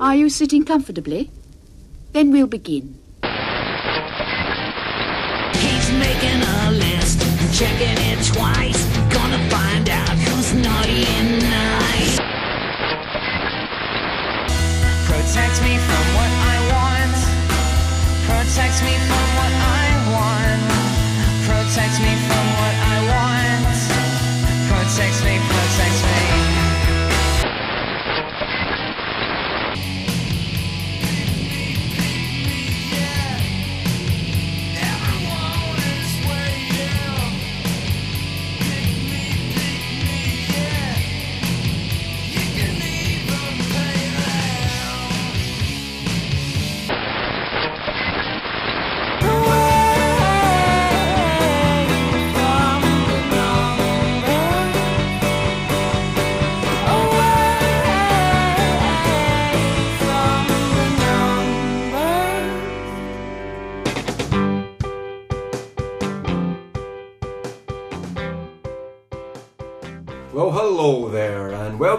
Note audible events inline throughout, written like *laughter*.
Are you sitting comfortably? Then we'll begin. He's making a list, checking it twice. Gonna find out who's naughty and nice. Protect me from what I want. Protect me from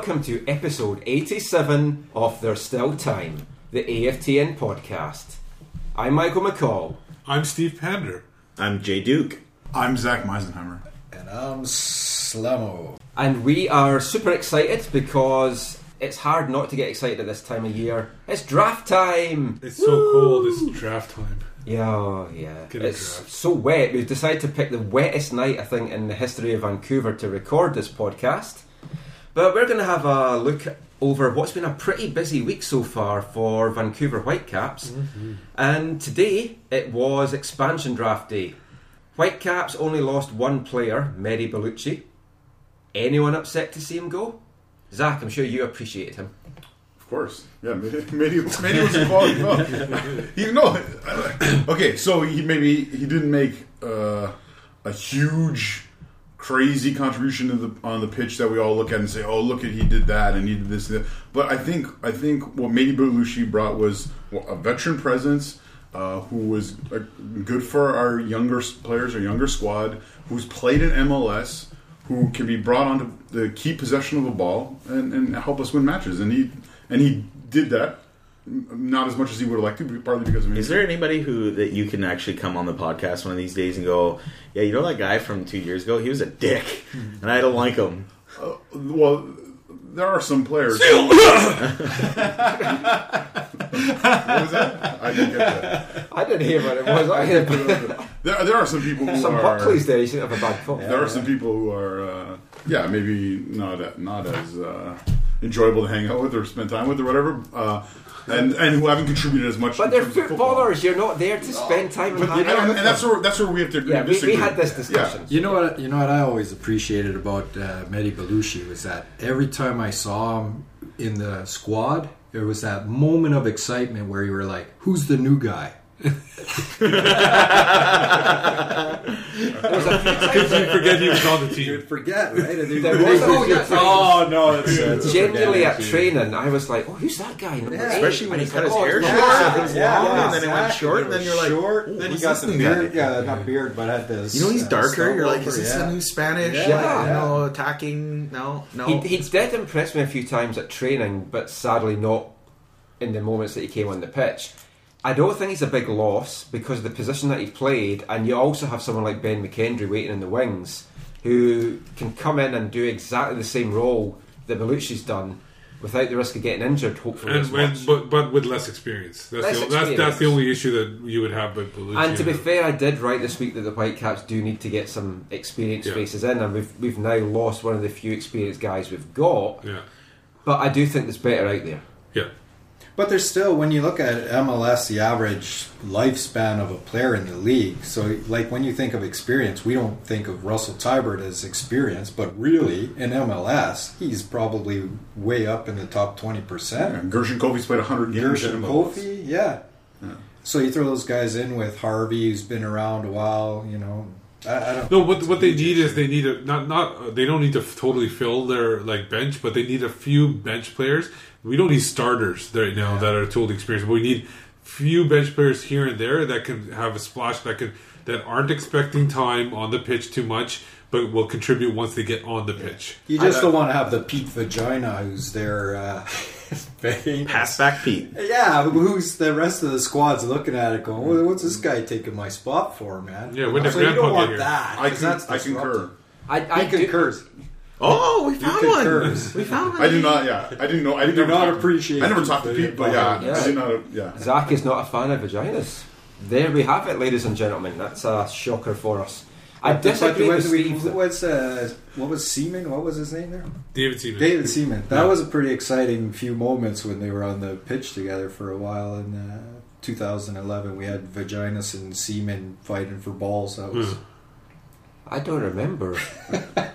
welcome to episode 87 of There's Still Time, the AFTN podcast. I'm Michael McCall. I'm Steve Pander. I'm Jay Duke. I'm Zach Meisenheimer. And I'm Slamo. And we are super excited because it's hard not to get excited at this time of year. It's draft time! It's so cold. It's draft time. Yeah, oh, yeah. Get It's so wet. We've decided to pick the wettest night, I think, in the history of Vancouver to record this podcast. But we're going to have a look over what's been a pretty busy week so far for Vancouver Whitecaps. And today it was expansion draft day. Whitecaps only lost one player, Mehdi Ballouchy. Anyone upset to see him go? Zach, I'm sure you appreciated him. Of course. Yeah, maybe, maybe, maybe was involved. No. *laughs* You know, okay, so he maybe he didn't make uh, a huge, crazy contribution the, on the pitch that we all look at and say, "Oh, look at he did that and he did this." But I think I think what Mehdi Ballouchy brought was a veteran presence. Uh, who was uh, good for our younger players, our younger squad, who's played in MLS, who can be brought on to the key possession of the ball and, and help us win matches. And he and he did that. M- Not as much as he would have liked to, partly because of me. Is there anybody who that you can actually come on the podcast one of these days and go, yeah, you know that guy from two years ago? He was a dick, and I don't like him. Uh, well, there are some players. *laughs* what was that? I didn't get that. I didn't hear what it was. I heard There, there are some people who some are. Buckleys there. You shouldn't have a bad foot. There are some people who are, uh, yeah, maybe not not as uh, enjoyable to hang out with or spend time with or whatever, uh, and and who haven't contributed as much. But in they're terms of footballers. You're not there to spend time and But, hang and, and that's where that's where we have to. Yeah, we, we had this Yeah. discussion. You know what? You know what I always appreciated about uh, Mehdi Ballouchy was that every time I saw him in the squad, there was that moment of excitement where you were like, "Who's the new guy?" There was a few Because you forget he was on the team. You'd Forget right? There was a few oh no, that's, that's Generally at training, I was like, "Oh, who's that guy?" Number eight. Especially when he cut like, his "Oh, hair short, Mark." so it was Yeah, long, yeah, and then it went short, and then you're like, short. "Oh, then he got this the beard. guy?" Yeah, not beard, but had this. You know, he's uh, darker. You're like, stubble is this over, the new Spanish? Yeah, Yeah, yeah. no attacking. No, no. He, he did impress me a few times at training, but sadly not in the moments that he came on the pitch. I don't think he's a big loss because of the position that he played, and you also have someone like Ben McKendry waiting in the wings who can come in and do exactly the same role that Ballouchy's done without the risk of getting injured, hopefully. And, and but but with less experience. That's Less the, that's that's the only issue that you would have with Ballouchy. And to be fair, I did write this week that the Whitecaps do need to get some experienced Yeah. faces in, and we've we've now lost one of the few experienced guys we've got. yeah, But I do think there's better out there. yeah. But there's still, when you look at MLS, the average lifespan of a player in the league. So, like when you think of experience, we don't think of Russell Teibert as experience, but really in MLS, he's probably way up in the top twenty Yeah, percent. Gershon Koffie's played 100 games. Gershon. Koffie, yeah. So you throw those guys in with Harvey, who's been around a while. You know, I, I don't. No, what what they need is they need a not not uh, they don't need to f- totally fill their like bench, but they need a few bench players. We don't need starters right now that are totally experienced, but we need few bench players here and there that can have a splash that can that aren't expecting time on the pitch too much, but will contribute once they get on the pitch. You just don't want to have the Pete Vagenas who's there uh, famous. Pass back Pete. Yeah, who's the rest of the squad's looking at it going, well, what's this guy taking my spot for, man? Yeah, when did so you Grandpa don't get want here? that. I, 'cause con- that's I concur. I, I He concurs. Oh, we found one. We found one. I did not. Yeah, I didn't know. I didn't Do not talk- appreciate I never talked to but- Pete, but yeah, Yeah. I did not. Yeah, Zach is not a fan of vaginas. There we have it, ladies and gentlemen. That's a shocker for us. I But disagree with Steve. that- What's uh, what was Seaman? What was his name there? David Seaman. David Seaman. That Yeah. was a pretty exciting few moments when they were on the pitch together for a while in uh, 2011. We had Vaginas and Seaman fighting for balls. That was. Hmm. I don't remember. *laughs*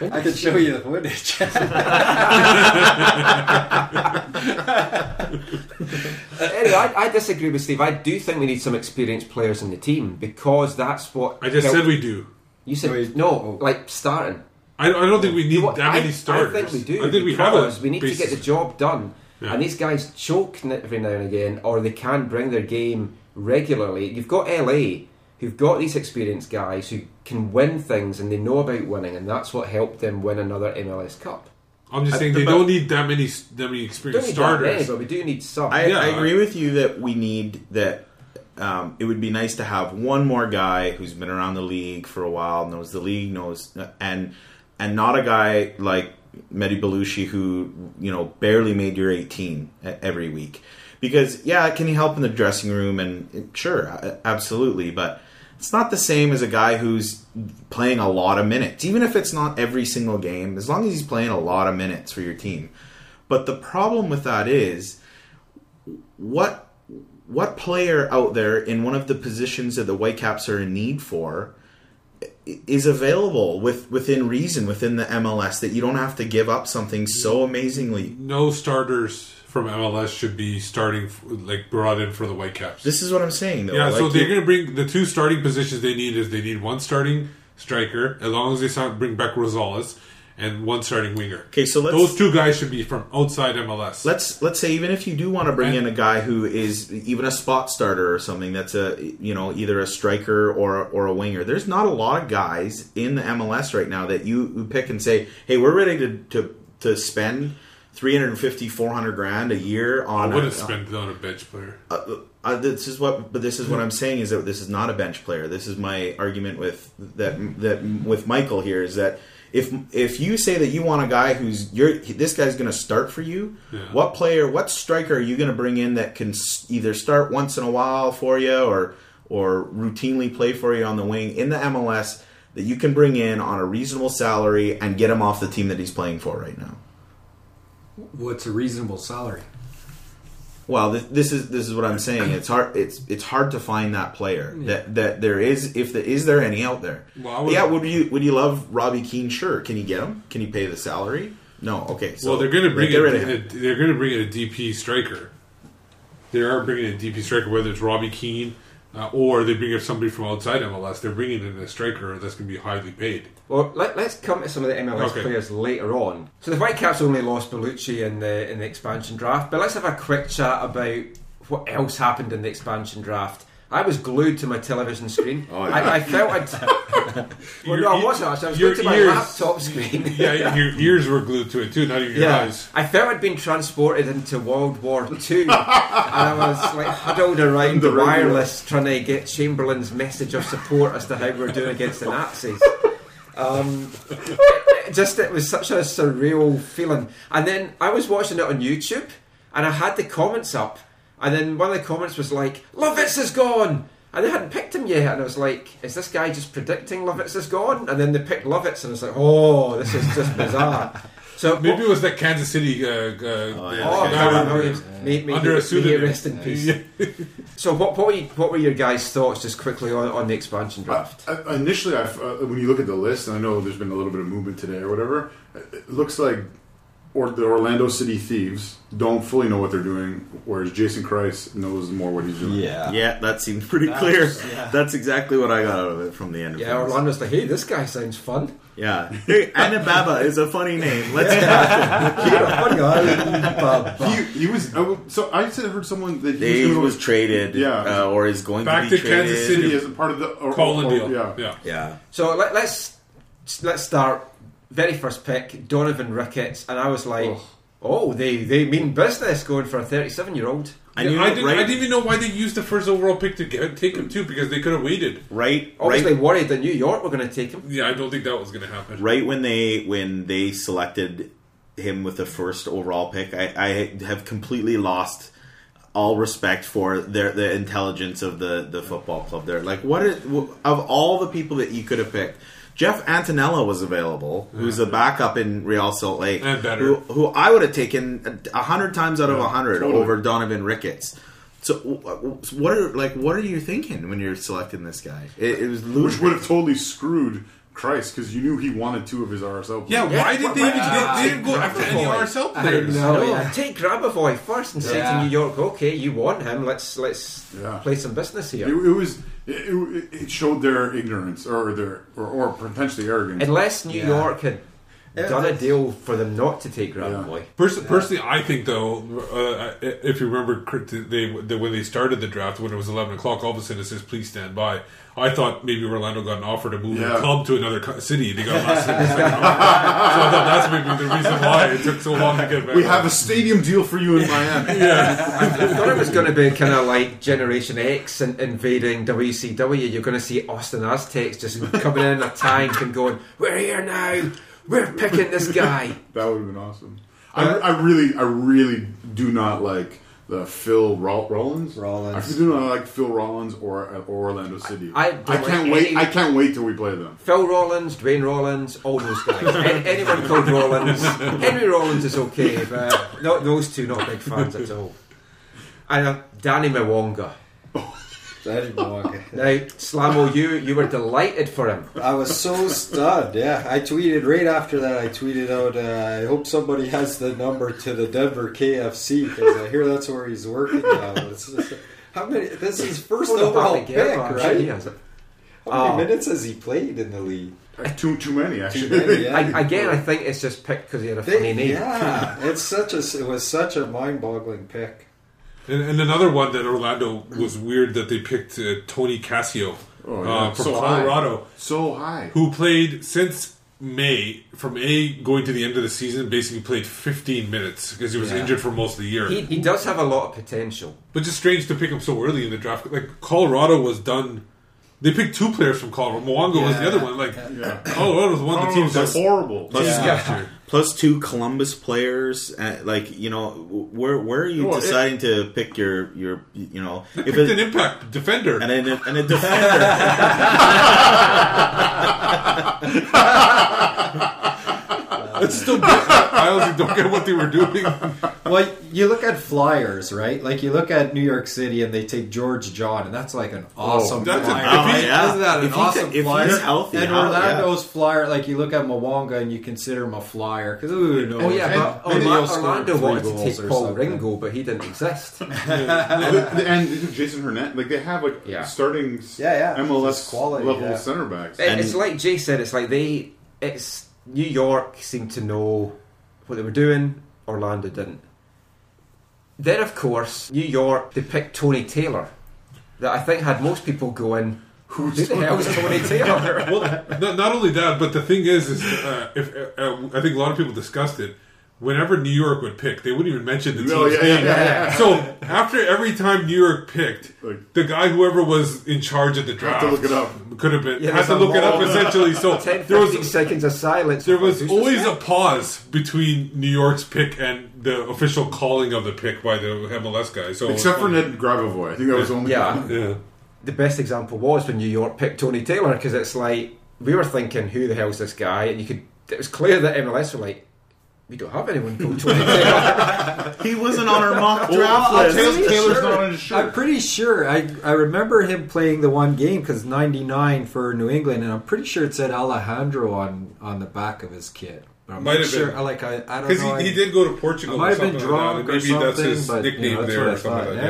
I could show you the footage. *laughs* *laughs* anyway, I, I disagree with Steve. I do think we need some experienced players in the team because that's what. I just helped- said we do. You said oh, Wait, no, oh. like starting. I, I don't think we need What- that many I, starters. I think we do. I think we have a we need to get the job done. Yeah. And these guys choke every now and again, or they can't bring their game regularly. You've got LA, who've got these experienced guys who can win things and they know about winning, and that's what helped them win another MLS Cup. I'm just I- saying they but- don't need that many that many experienced need that many, starters. but we do need some. I, Yeah. I agree with you that we need that. Um, it would be nice to have one more guy who's been around the league for a while, knows the league, knows, and and not a guy like Mehdi Ballouchy who you know barely made your 18 e- every week. Because yeah, can he help in the dressing room? And sure, absolutely, but it's not the same as a guy who's playing a lot of minutes, even if it's not every single game. As long as he's playing a lot of minutes for your team. But the problem with that is what what player out there in one of the positions that the Whitecaps are in need for is available with within reason within the MLS that you don't have to give up something so amazingly. No starters from MLS should be starting like brought in for the Whitecaps. This is what I'm saying though. yeah, so they're going to bring the two starting positions they need is they need one starting striker, as long as they sound, bring back Rosales, and one starting winger. Okay, so let's Those two guys should be from outside MLS. let's let's say even if you do want to bring in a guy who is even a spot starter or something that's a you know either a striker or or a winger there's not a lot of guys in the MLS right now that you, you pick and say hey we're ready to to, to spend 350 400 grand a year I on wouldn't a, spend it on a bench player. uh, uh, this is what but this is what I'm saying is that this is not a bench player this is my argument with that that with Michael here is that if if you say that you want a guy who's you're this guy's going to start for you Yeah. what player what striker are you going to bring in that can either start once in a while for you or or routinely play for you on the wing in the MLS that you can bring in on a reasonable salary and get him off the team that he's playing for right now What's a reasonable salary? Well, this, this is this is what I'm saying. It's hard. It's it's hard to find that player that that there is. If there is there any out there? Well, would- yeah. Would you would you love Robbie Keane? Sure. Can you get him? Can you pay the salary? No. Okay. So well, they're going to bring get rid in, a, they're going to bring in a DP striker. They are bringing in a DP striker, whether it's Robbie Keane uh, or they bring in somebody from outside MLS. They're bringing in a striker that's going to be highly paid. Well, let, us come to some of the MLS Okay. players later on. So the Whitecaps only lost Ballouchy in the in the expansion draft, but let's have a quick chat about what else happened in the expansion draft. I was glued to my television screen. Oh, yeah. I, I felt I'd. *laughs* well, no, I wasn't. actually. I was glued to my ears- laptop screen. *laughs* Yeah, your ears were glued to it too, not even your Yeah, eyes. I felt I'd been transported into World War Two, *laughs* and I was like huddled around the The wireless, trying to get Chamberlain's message of support as to how we're doing against the Nazis. Um, it- it just it was such a surreal feeling, and then I was watching it on YouTube, and I had the comments up, and then one of the comments was like, "Lovitz is gone." And they hadn't picked him yet, and I was like, "Is this guy just predicting Lovitz is gone?" And then they picked Lovitz, and I was like, "Oh, this is just bizarre." *laughs* So Maybe it was that Kansas City uh, uh, yeah. Oh, Okay. Karen Williams. May, may, Under a he, pseudonym. rest in peace. *laughs* So, what, what, were you, what were your guys' thoughts, just quickly, on, on the expansion draft? I, I, initially, I, uh, when you look at the list, and I know there's been a little bit of movement today or whatever, it looks like or the Orlando City Thieves don't fully know what they're doing, whereas Jason Kreis knows more what he's doing. Yeah. Yeah, that seems pretty That clear. was- yeah. That's exactly what I got out of it from the end. Of yeah, things. Orlando's like, hey, this guy sounds fun. Yeah, hey, Anibaba is a funny name. Let's draft him. He, he was so I said I heard someone that he Dave was, gonna- was traded, Yeah. uh, or is going Back to be to Kansas traded. City. City as a part of the or, Colin deal. Yeah. yeah. Yeah, So, let, let's let's start. Very first pick, Donovan Ricketts, and I was like, Oh, they, they mean business going for a 37 year old. And you I didn't. right, I didn't even know why they used the first overall pick to get, uh, take him too, because they could have waited. right, Obviously right, worried that New York were going to take him. Yeah, I don't think that was going to happen. right when they when they selected him with the first overall pick, I, I have completely lost all respect for their the intelligence of the the football club. There, like what is, of all the people that you could have picked. Jeff Attinella was available, who's a backup in Real Salt Lake, And better. Who, who I would have taken a hundred times out of a hundred totally. over Donovan Ricketts. So, what are like? What are you thinking when you're selecting this guy? It, it was Which would have totally screwed Kreis because you knew he wanted two of his RSL. Players. Yeah, players. why did they even? They, they didn't go after any Grabavoy. RSL players. No, yeah. take Grabavoy first and say to New York, okay, you want him, let's let's Yeah. play some business It, here. it was. It, it, it showed their ignorance or their or, or potentially arrogance. Unless New Yeah. York had Yeah, done a deal for them not to take Grabavoy. Pers- Personally, I think though, uh, if you remember, they, they when they started the draft when it was eleven o'clock, all of a sudden it says "Please stand by." I thought maybe Orlando got an offer to move Yeah. the club to another city. They got last second, second offer. so I thought that's maybe the reason why it took so long to get back. we have a stadium deal for you in Miami. *laughs* yeah, I thought it was going to be kind of like Generation X in- invading WCW. You're going to see Austin Aztecs just coming in a tank and going, "We're here now. We're picking this guy." *laughs* That would have been awesome. I, I really, I really do not like the Phil Roll- Rollins. Rollins. I do not like Phil Rawlins or, or Orlando City. I don't can't like wait. any- I can't wait till we play them. Phil Rawlins, Dwayne Rollins, all those guys. A- anyone called Rollins. Henry Rollins is okay, but no, those two not big fans at all. And uh, Danny Mwanga. Danny Mwanga. Now, Slamo, you you were delighted for him. I was so stunned. Yeah, I tweeted right after that. I tweeted out, uh, "I hope somebody has the number to the Denver KFC because I hear that's where he's working now." It's just, how many? This is first Well, overall pick, Guerra, sure right? he has it. How many Oh. minutes has he played in the league? Too too many actually. Too many, yeah. I, again, I think it's just picked because he had a They- funny name. yeah, it's such a it was such a mind-boggling pick. And, and another one that Orlando was weird that they picked uh, Tony Cascio Oh, yeah. uh, from So high. Colorado, so high. who played since May from A going to the end of the season. Basically, played 15 minutes because he was Yeah. injured for most of the year. He, he does have a lot of potential. But just strange to pick him so early in the draft. Like Colorado was done. They picked two players from Colorado. Mwanga was the other one. Like Yeah. Colorado was one of the teams Colorado's that horrible. Plus, Yeah. last plus two Columbus players. Uh, like you know, where where are you Well, it- deciding to pick your your you know They if picked an impact defender. and a, and a defender? *laughs* *laughs* It's still. *laughs* I honestly don't get what they were doing. Well, you look at Flyers, right? Like you look at New York City, and they take George John, and that's like an oh, awesome that's a- flyer. if he- yeah. Isn't that an If he awesome could- if flyer? he's healthy, and how- Orlando's flyer, like you look at Mwanga, and you consider him a flyer because ooh oh, no, Oh yeah, maybe but maybe Orla- Orlando wanted to take Paul something. Ringo, but he didn't exist. *laughs* The- the- and Jason Hernandez, like they have like Yeah. starting Yeah, yeah. MLS quality, level yeah. center backs. It- And- it's like Jay said. It's like they. It's New York seemed to know what they were doing. Orlando didn't. Then, of course, New York they picked Tony Taylor. That I think had most people going. Who the hell is Tony Taylor? *laughs* well, not, not only that, but the thing is, is uh, if uh, uh, I think a lot of people discussed it. Whenever New York would pick, they wouldn't even mention the oh, team's No, yeah, yeah, name. yeah, yeah. So after every time New York picked, Like- the guy whoever was in charge of the draft to look it up. could have been Yeah, had to look it up essentially. So *laughs* 10, there was seconds of silence. there was Who's always a pause between New York's pick and the official calling of the pick by the MLS guy. So Except for Ned Grabavoy, I think that was only. Yeah. time. yeah. the best example was when New York picked Tony Taylor because it's like we were thinking, who the hell's this guy? And you could. It was clear that MLS were like, we don't have anyone called Tony Taylor. he wasn't on our mock draft I'll list. tell you- Taylor's Sure. not on his shirt. I'm pretty sure. I I remember him playing the one game because '99 for New England, and I'm pretty sure it said Alejandro on on the back of his kit. But I'm Might have sure. been. I like I, I don't Because know. he, he did go to Portugal. I might have been something like that, drunk or Maybe something, that's his but, you nickname know, that's there or something thought, like that.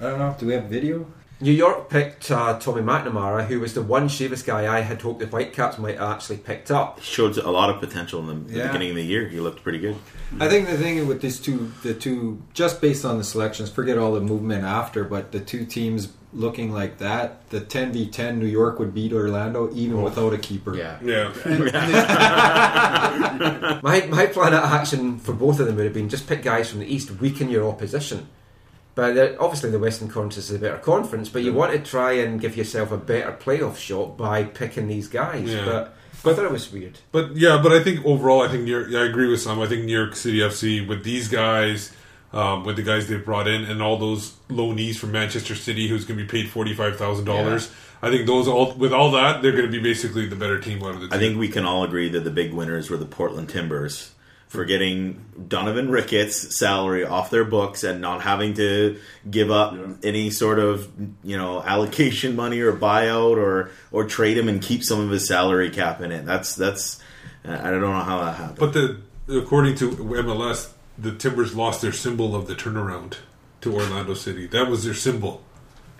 yeah. I don't know. Do we have video? New York picked uh, Tommy McNamara, who was the one Chivas guy I had hoped the Whitecaps might have actually picked up. Showed a lot of potential in the, the beginning of the year. He looked pretty good. I think the thing with these two, the two, just based on the selections, forget all the movement after, but the two teams looking like that, the 10v10 New York would beat Orlando even without a keeper. Yeah. Yeah. *laughs* *laughs* My, my plan of action for both of them would have been just pick guys from the East, weaken your opposition. But uh, obviously, the Western Conference is a better conference, but you want to try and give yourself a better playoff shot by picking these guys. Yeah. But, but I thought it was weird. But yeah, but I think overall, I think New York, I agree with some. I think New York City FC with these guys, um, with the guys they've brought in, and all those loanees from Manchester City, who's going to be paid forty five thousand dollars. I think those all with all that, they're going to be basically the better team out of the. Two. I think we can all agree that the big winners were the Portland Timbers for getting Donovan Ricketts' salary off their books and not having to give up Yeah. any sort of you know allocation *laughs* money or buyout or or trade him and keep some of his salary cap in it. That's that's I don't know how that happened. But the according to MLS, the Timbers lost their symbol of the turnaround to Orlando City. That was their symbol.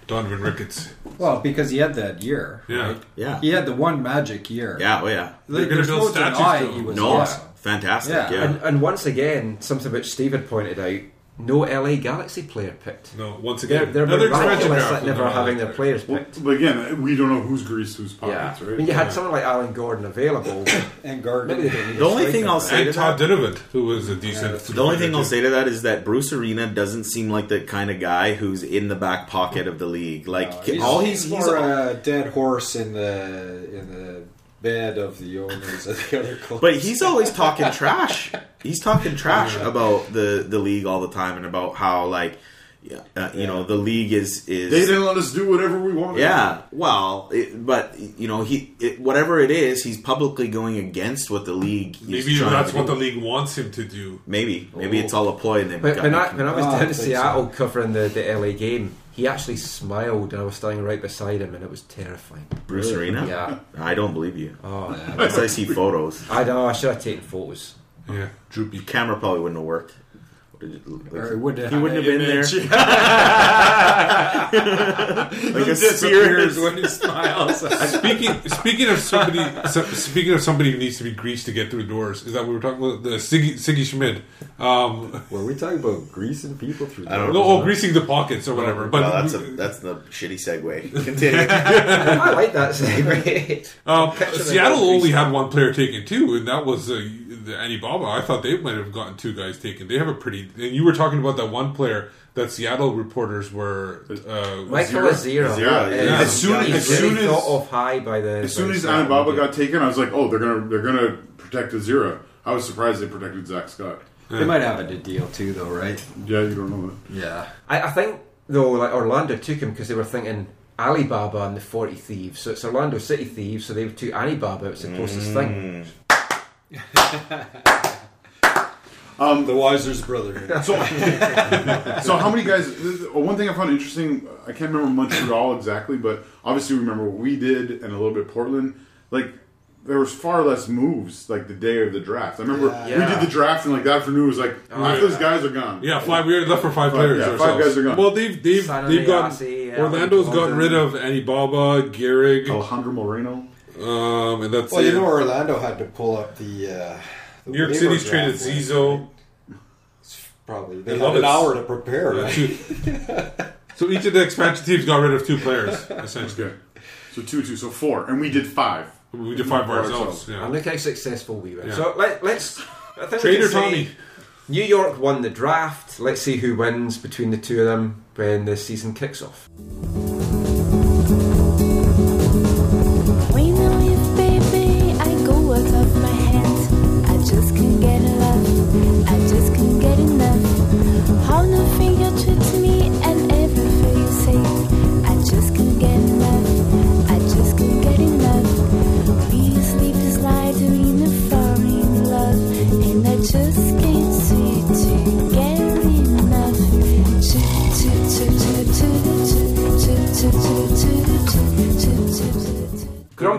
Donovan Ricketts. Well, because he had that year. Yeah. right? yeah, He had the one magic year. yeah, oh yeah. They're gonna build no statues denying to he was No, awesome. Fantastic. Yeah. Yeah, And, and once again, something which Steve had pointed out, no LA Galaxy player picked. No, once They're, again, they're another miraculous at never another having their player. players Well, picked. but again, we don't know who's greased whose Yeah, pockets, I right? mean, you had someone like Alan Gordon available. *coughs* And Maybe they Gardner. don't need The only thing I'll but- say- And to Todd that- Dinovant, who was a decent. The only thing I'll say to that is that Bruce Arena doesn't seem like the kind of guy who's in the back pocket of the league. Like He's, all he's, he's, more all- a dead horse in the in the bed of the owners of the other *laughs* clubs. but he's always talking *laughs* trash. He's talking trash about the the league all the time and about how like yeah, uh, you know the league is is They didn't let us do whatever we wanted. yeah well it, but you know he it, whatever it is he's publicly going against what the league Maybe trying that's to what the league wants him to do. maybe maybe it's all a ploy and they've But got when I, when I was Oh, I to Seattle so. covering the, the LA game, he actually smiled and I was standing right beside him and it was terrifying. Bruce Arena Yeah. I don't believe you Oh, unless I see photos I know, I should have taken photos. Yeah, droopy. camera probably wouldn't have worked like? Or it would have he wouldn't have been there *laughs* like a disappears spirit when he smiles. *laughs* Speaking speaking of somebody so- speaking of somebody who needs to be greased to get through doors, is that what we're talking about? The Sigi, Sigi Schmid. Um, Were we talking about greasing people through? I don't no, oh, greasing the pockets or whatever. But well, that's a that's the shitty segue. *laughs* Continue. I like that segue. um, Seattle only had one player taken too, and that was uh, the Anibaba. I thought they might have gotten two guys taken. They have a pretty. And you were talking about that one player that Seattle reporters were. Uh, Michael Azira? Azira. Yeah, yeah. As soon- he's as really soon as- thought of high by the. As soon as Seattle Anibaba got taken, I was like, oh, they're gonna they're gonna protect Azira. I was surprised they protected Zach Scott. They might have a deal too, though, right? Yeah, you don't know that. Yeah. I, I think though, like Orlando took him because they were thinking Alibaba and the Forty Thieves. So it's Orlando City Thieves. So they took Alibaba. It's the closest thing. *laughs* Um, The Wiser's brother. *laughs* So, so how many guys? One thing I found interesting, I can't remember Montreal exactly, but obviously remember what we did and a little bit Portland. Like there was far less moves like the day of the draft. I remember Yeah. we did the draft and like that afternoon was like half those guys are gone. yeah, five. We were left for five Five- players. yeah, five guys are gone. Well, they've they've Simon they've gotten Ayasi, Orlando's Alan gotten rid of Anibaba, Gehrig, Alejandro Moreno. um, and that's Well, it. you know, Orlando had to pull up the. Uh, the New York City's traded Zizo. right? Probably they They had love an hour to prepare. Uh, Right? *laughs* so each of the expansion teams got rid of two players, *laughs* essentially. Okay, so two two, so four, and we did five. We did five by Ourselves. ourselves. And look how successful we were. Yeah. So let, let's. I think we Trader Tommy. New York won the draft. Let's see who wins between the two of them when the season kicks off.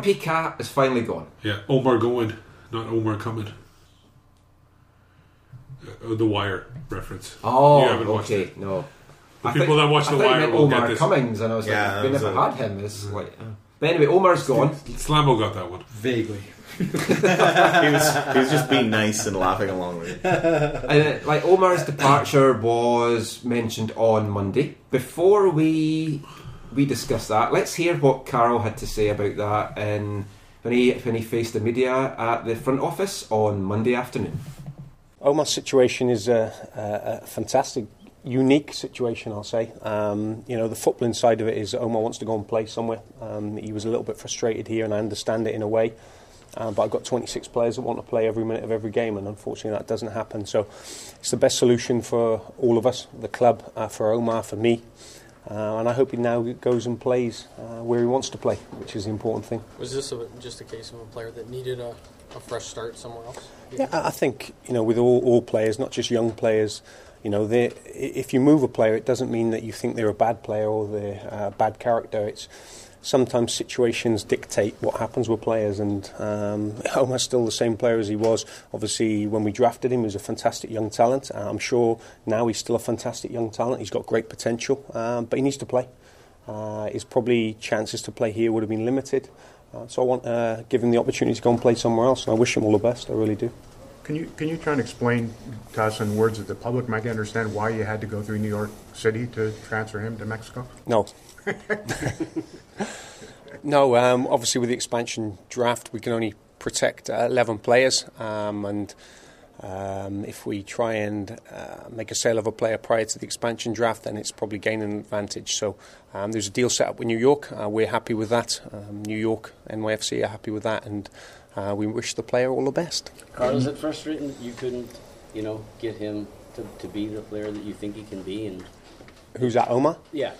Grumpy Cat is finally gone. Yeah, Omar going, not Omar coming. Uh, the Wire reference. Oh, You okay, no. The I people think- that watch I The thought you Wire meant will get Omar this. Cummings, and I was Yeah, like, that we was never a- had him. It's like, uh. but anyway, Omar's gone. Slammo got that one. Vaguely. *laughs* he was he was just being nice and laughing along with it. *laughs* And uh, like Omar's departure was mentioned on Monday before we we discussed that. Let's hear what Carl had to say about that in, when he when he faced the media at the front office on Monday afternoon. Omar's situation is a, a, a fantastic, unique situation, I'll say. Um, you know, the footballing side of it is Omar wants to go and play somewhere. Um, he was a little bit frustrated here, and I understand it in a way. Um, but I've got 26 players that want to play every minute of every game, and unfortunately that doesn't happen. So it's the best solution for all of us, the club, uh, for Omar, for me. Uh, and I hope he now goes and plays uh, where he wants to play, which is the important thing. Was this a, just a case of a player that needed a, a fresh start somewhere else? Yeah, I I think you know with all, all players, not just young players. You know, if you move a player, it doesn't mean that you think they're a bad player or they're a bad character. It's sometimes situations dictate what happens with players, and um, *laughs* Omar's still the same player as he was. Obviously, when we drafted him, he was a fantastic young talent. Uh, I'm sure now he's still a fantastic young talent. He's got great potential, um, but he needs to play. Uh, his probably chances to play here would have been limited. Uh, so I want uh, give him the opportunity to go and play somewhere else, and I wish him all the best. I really do. Can you can you try and explain to us in words that the public might understand why you had to go through New York City to transfer him to Mexico? No. *laughs* no, um, obviously with the expansion draft, we can only protect uh, 11 players, um, and um, if we try and uh, make a sale of a player prior to the expansion draft, then it's probably gaining an advantage. So um, there's a deal set up with New York. Uh, we're happy with that. Um, New York, NYFC are happy with that, and uh, we wish the player all the best. Carl, is it frustrating that you couldn't, you know, get him to, to be the player that you think he can be? And Who's that, Omar? yeah,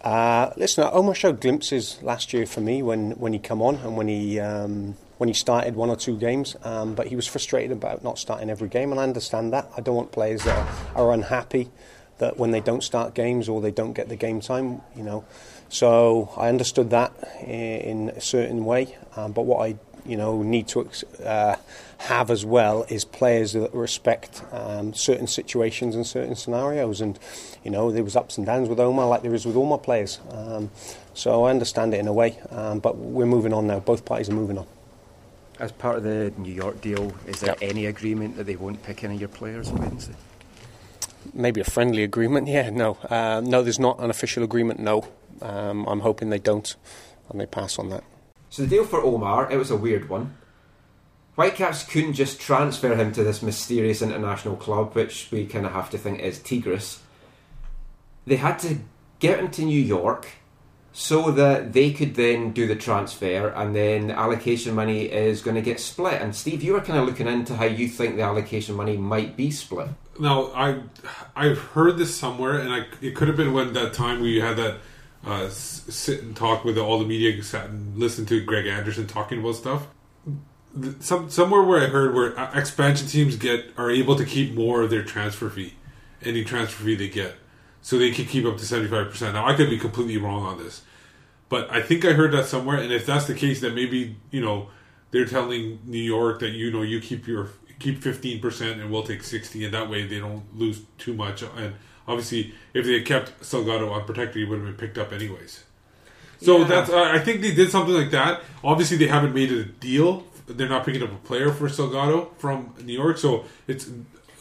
Uh, listen, Omar showed glimpses last year for me when, when he come on and when he um, when he started one or two games. Um, but he was frustrated about not starting every game, and I understand that. I don't want players that are, are unhappy that when they don't start games or they don't get the game time, you know. So I understood that i- in a certain way. Um, but what I you know need to uh, have as well is players that respect um, certain situations and certain scenarios. And you know there was ups and downs with Omar, like there is with all my players. Um, so I understand it in a way. Um, but we're moving on now. Both parties are moving on. As part of the New York deal, is there any agreement that they won't pick any of your players on Wednesday? Maybe a friendly agreement. Yeah, no, uh, no. There's not an official agreement. No, um, I'm hoping they don't, and they pass on that. So the deal for Omar, it was a weird one. Whitecaps couldn't just transfer him to this mysterious international club, which we kind of have to think is Tigres. They had to get him to New York so that they could then do the transfer, and then the allocation money is going to get split. And Steve, you were kind of looking into how you think the allocation money might be split. Now I I've heard this somewhere, and I, it could have been when that time we had that uh, sit and talk with all the media, sat and listened to Greg Anderson talking about stuff. Some somewhere where I heard where uh, expansion teams get are able to keep more of their transfer fee, any transfer fee they get, so they can keep up to seventy five percent. Now I could be completely wrong on this, but I think I heard that somewhere. And if that's the case, then maybe you know they're telling New York that you know you keep your keep fifteen percent and we'll take sixty, and that way they don't lose too much. And obviously, if they had kept Salgado unprotected, he would have been picked up anyways. So Yeah. that's I I think they did something like that. Obviously, they haven't made it a deal. They're not picking up a player for Salgado from New York, so it's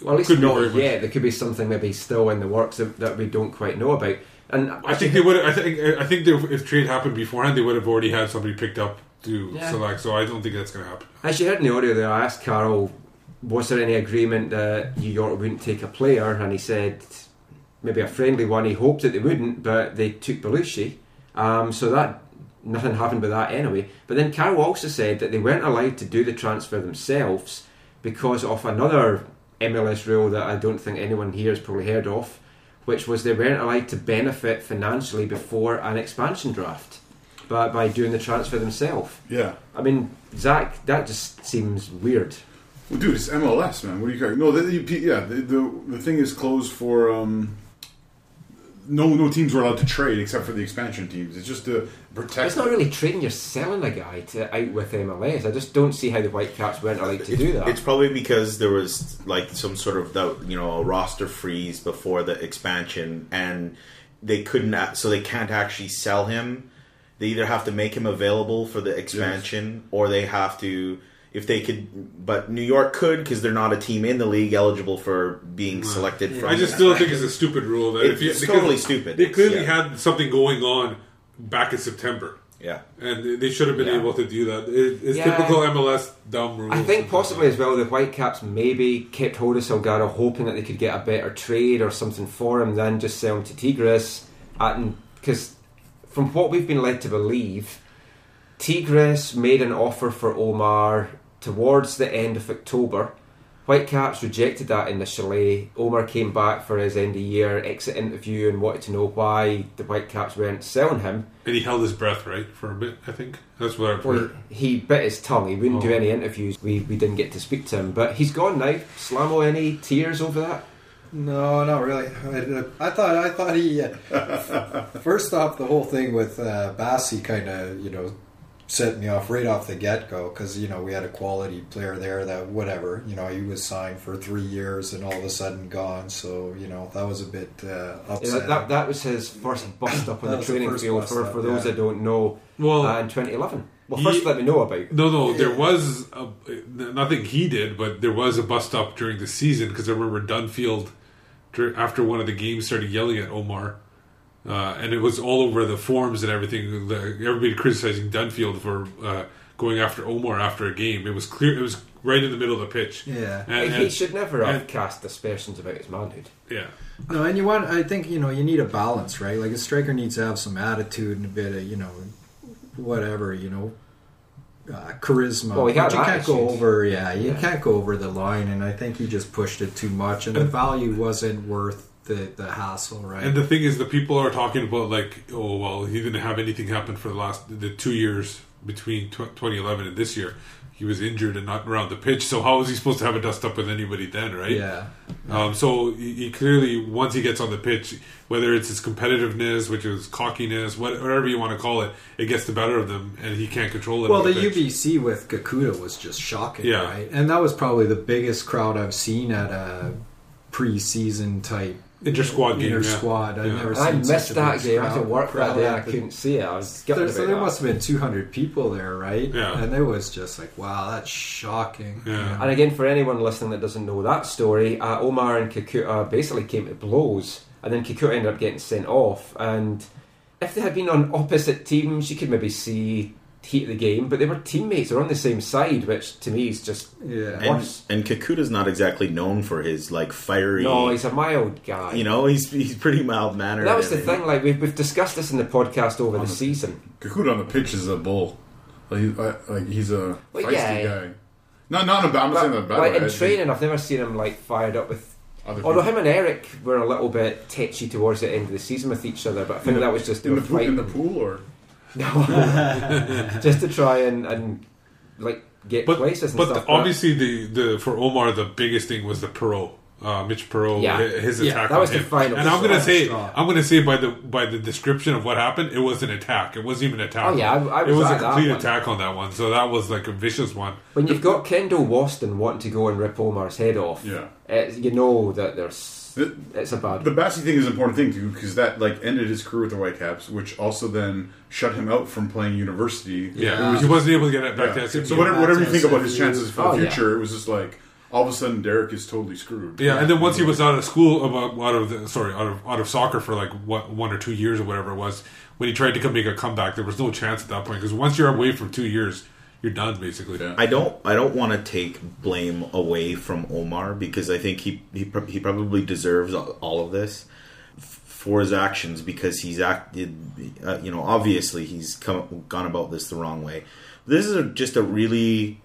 Well, at least could not very yet. There could be something maybe still in the works that, that we don't quite know about. And I think they would. I think. I think they, if trade happened beforehand, they would have already had somebody picked up to Yeah. select. So I don't think that's going to happen. As you heard in the audio there, I asked Carl, was there any agreement that New York wouldn't take a player? And he said, maybe a friendly one. He hoped that they wouldn't, but they took Ballouchy. Um, so that nothing happened with that anyway. But then Carl also said that they weren't allowed to do the transfer themselves because of another MLS rule that I don't think anyone here has probably heard of, which was they weren't allowed to benefit financially before an expansion draft. But by doing the transfer themselves. Yeah. I mean, Zach, that just seems weird. Well, dude, it's MLS, man. What do you care? No, the, the, yeah, the, the the thing is closed for. Um, no, no teams were allowed to trade except for the expansion teams. It's just to protect. It's not really trading. You're selling a guy to out with MLS. I just don't see how the Whitecaps weren't allowed to do that. It's probably because there was like some sort of the, you know a roster freeze before the expansion, and they couldn't. So they can't actually sell him. They either have to make him available for the expansion, or they have to. If they could, but New York could because they're not a team in the league eligible for being selected. From I just still think it's a stupid rule. That if you, It's because totally stupid. They clearly Yeah. had something going on back in September. Yeah. And they should have been Yeah. able to do that. It, it's Yeah. typical MLS dumb rule. I think possibly as well the Whitecaps maybe kept hold of Salgado hoping that they could get a better trade or something for him than just sell him to Tigres. Because from what we've been led to believe, Tigres made an offer for Omar towards the end of October. Whitecaps rejected that initially. Omar came back for his end of year exit interview and wanted to know why the Whitecaps weren't selling him. And he held his breath, right, for a bit, I think. That's what I've Well, heard. he bit his tongue. He wouldn't do Oh. any interviews. We we didn't get to speak to him, but he's gone now. Slamo, any tears over that? No, not really. I, I thought I thought he uh, *laughs* first off the whole thing with uh, Bassi kind of you know set me off right off the get go because you know we had a quality player there that whatever you know he was signed for three years and all of a sudden gone. So you know that was a bit uh, Yeah, that, that was his first bust up on the was the training field. For, up, for those yeah. that don't know, Well, uh, in 2011. Well, he- first let me know about. No, no, there was a, nothing he did, but there was a bust up during the season because I remember Dunfield after one of the games started yelling at Omar, uh, and it was all over the forums and everything. The, everybody criticizing Dunfield for uh, going after Omar after a game. It was clear. It was right in the middle of the pitch. Yeah. and, he and- should never have and- cast aspersions about his manhood. yeah. No, and you want. I think you know you need a balance, right? Like a striker needs to have some attitude and a bit of you know, whatever you know, uh, charisma. Well, he had but you can't go over. Yeah, you Yeah. can't go over the line, and I think he just pushed it too much, and the *laughs* value wasn't worth the the hassle, right? And the thing is, the people are talking about like, oh well, he didn't have anything happen for the last the two years between tw 2011 and this year. He was injured and not around the pitch, so how was he supposed to have a dust up with anybody then, right? Yeah. Um, so he, he clearly, once he gets on the pitch, whether it's his competitiveness, which is cockiness, whatever you want to call it, it gets the better of them, and he can't control it. well, the pitch. UBC with Kakuta was just shocking, Yeah. right? And that was probably the biggest crowd I've seen at a preseason type Inter-squad game, Inter yeah. squad. I've Yeah. never I seen missed such a that big game. I had to work that day. I couldn't see it. I was There, so there that. must have been 200 people there, right? Yeah. And it was just like, wow, that's shocking. Yeah. And again, for anyone listening that doesn't know that story, uh, Omar and Kakuta basically came to blows, and then Kakuta ended up getting sent off. And if they had been on opposite teams, you could maybe see heat of the game, but they were teammates. They're on the same side, which to me is just Yeah. And, worse. and Kakuta's not exactly known for his like fiery. No, he's a mild guy. you know, he's he's pretty mild mannered. that was the thing. Like we've, we've discussed this in the podcast over the season. Kakuta on the pitch is a bull. Like, he- like, like he's a Well, feisty yeah. guy. Not not in a bad. I'm not saying that bad. like way. in I- training, I've never seen him like fired up with. Although him and Eric were a little bit tetchy towards the end of the season with each other, but I think In the- that was just they in were the, pool, in the pool or No, *laughs* just to try and, and like get but places and but stuff. the, obviously the, the for Omar the biggest thing was the Perot. Uh, Mitch Perot, Yeah. hi- his Yeah, attack that on was the him. final and I'm gonna say, Straw. I'm gonna say by the by the description of what happened, it was an attack. It wasn't even an attack. Oh, yeah, I- I it was was a complete attack on that one. So that was like a vicious one. when you've got Kendall Waston wanting to go and rip Omar's head off, Yeah. it's, you know that there's The- it's a bad. the Bassi thing is an important thing too because that like ended his career with the Whitecaps, which also then shut him out from playing university. Yeah, It was- he wasn't able to get it back yeah. to SMU. So whatever whatever you think about his chances for Oh, the yeah. future, it was just like all of a sudden Derek is totally screwed. Yeah, and then once he was out of school, about out of the, sorry, out of out of soccer for like what, one or two years or whatever it was, when he tried to come make a comeback, there was no chance at that point because once you're away from two years, you're done basically. Yeah. I don't I don't want to take blame away from Omar because I think he he, pro- he probably deserves all all of this f- for his actions because he's acted uh, you know obviously he's come gone about this the wrong way. This is a, just a really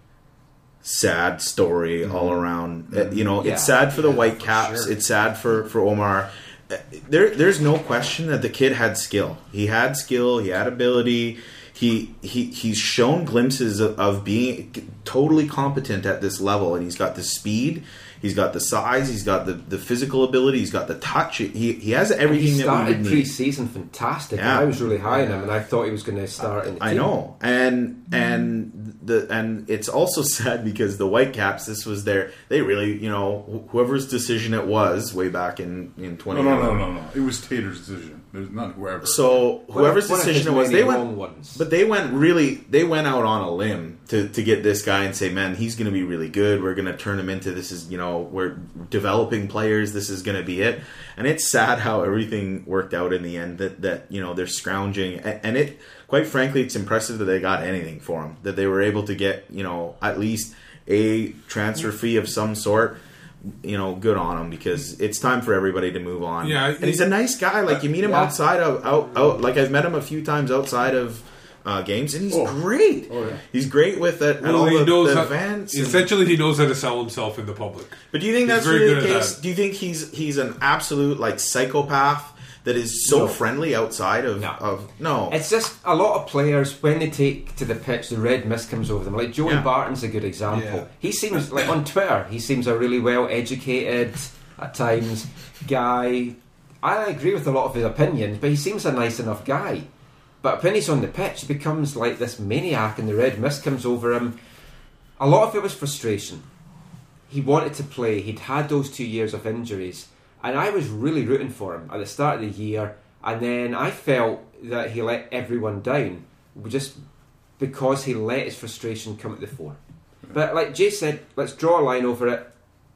sad story all around. Uh, you know, Yeah. it's sad for the Yeah, White for Caps. sure. It's sad for for Omar. Uh, There, there's no question that the kid had skill. He had skill. He had ability. He he he's shown glimpses of, of being totally competent at this level, and he's got the speed. He's got the size. He's got the, the physical ability. He's got the touch. He he has everything he that we started need. pre-season fantastic. Yeah. I was really high on him, and I thought he was going to start in the I team. know, and mm. and the and it's also *laughs* sad because the Whitecaps. This was their. They really, you know, whoever's decision it was way back in in twenty. no, no, no, no. no. It was Teitur's decision. There's not whoever. So whoever's one decision his it was, they went. ones. But they went really. They went out on a limb to to get this guy and say, "Man, he's going to be really good. We're going to turn him into this is you know we're developing players. This is going to be it." And it's sad how everything worked out in the end. That that you know they're scrounging, and it quite frankly, it's impressive that they got anything for him. That they were able to get you know at least a transfer fee of some sort. You know, good on him because it's time for everybody to move on. Yeah, and he's a nice guy. Like you meet him Yeah. outside of out, out. Like I've met him a few times outside of uh, games, and he's Oh. great. Oh, yeah. He's great with it Well, all he the, knows the how, events. and- essentially he knows how to sell himself in the public. but do you think He's that's very really good the case? Do you think he's he's an absolute like psychopath that is so No. friendly outside of No. of no? It's just a lot of players when they take to the pitch, the red mist comes over them. Like Joey Yeah. Barton's a good example. Yeah. He seems *laughs* like on Twitter, he seems a really well educated at times guy. I agree with a lot of his opinions, but he seems a nice enough guy. But when he's on the pitch, he becomes like this maniac, and the red mist comes over him. A lot of it was frustration. He wanted to play. He'd had those two years of injuries, and I was really rooting for him at the start of the year. And then I felt that he let everyone down, just because he let his frustration come at the fore. But like Jay said, let's draw a line over it.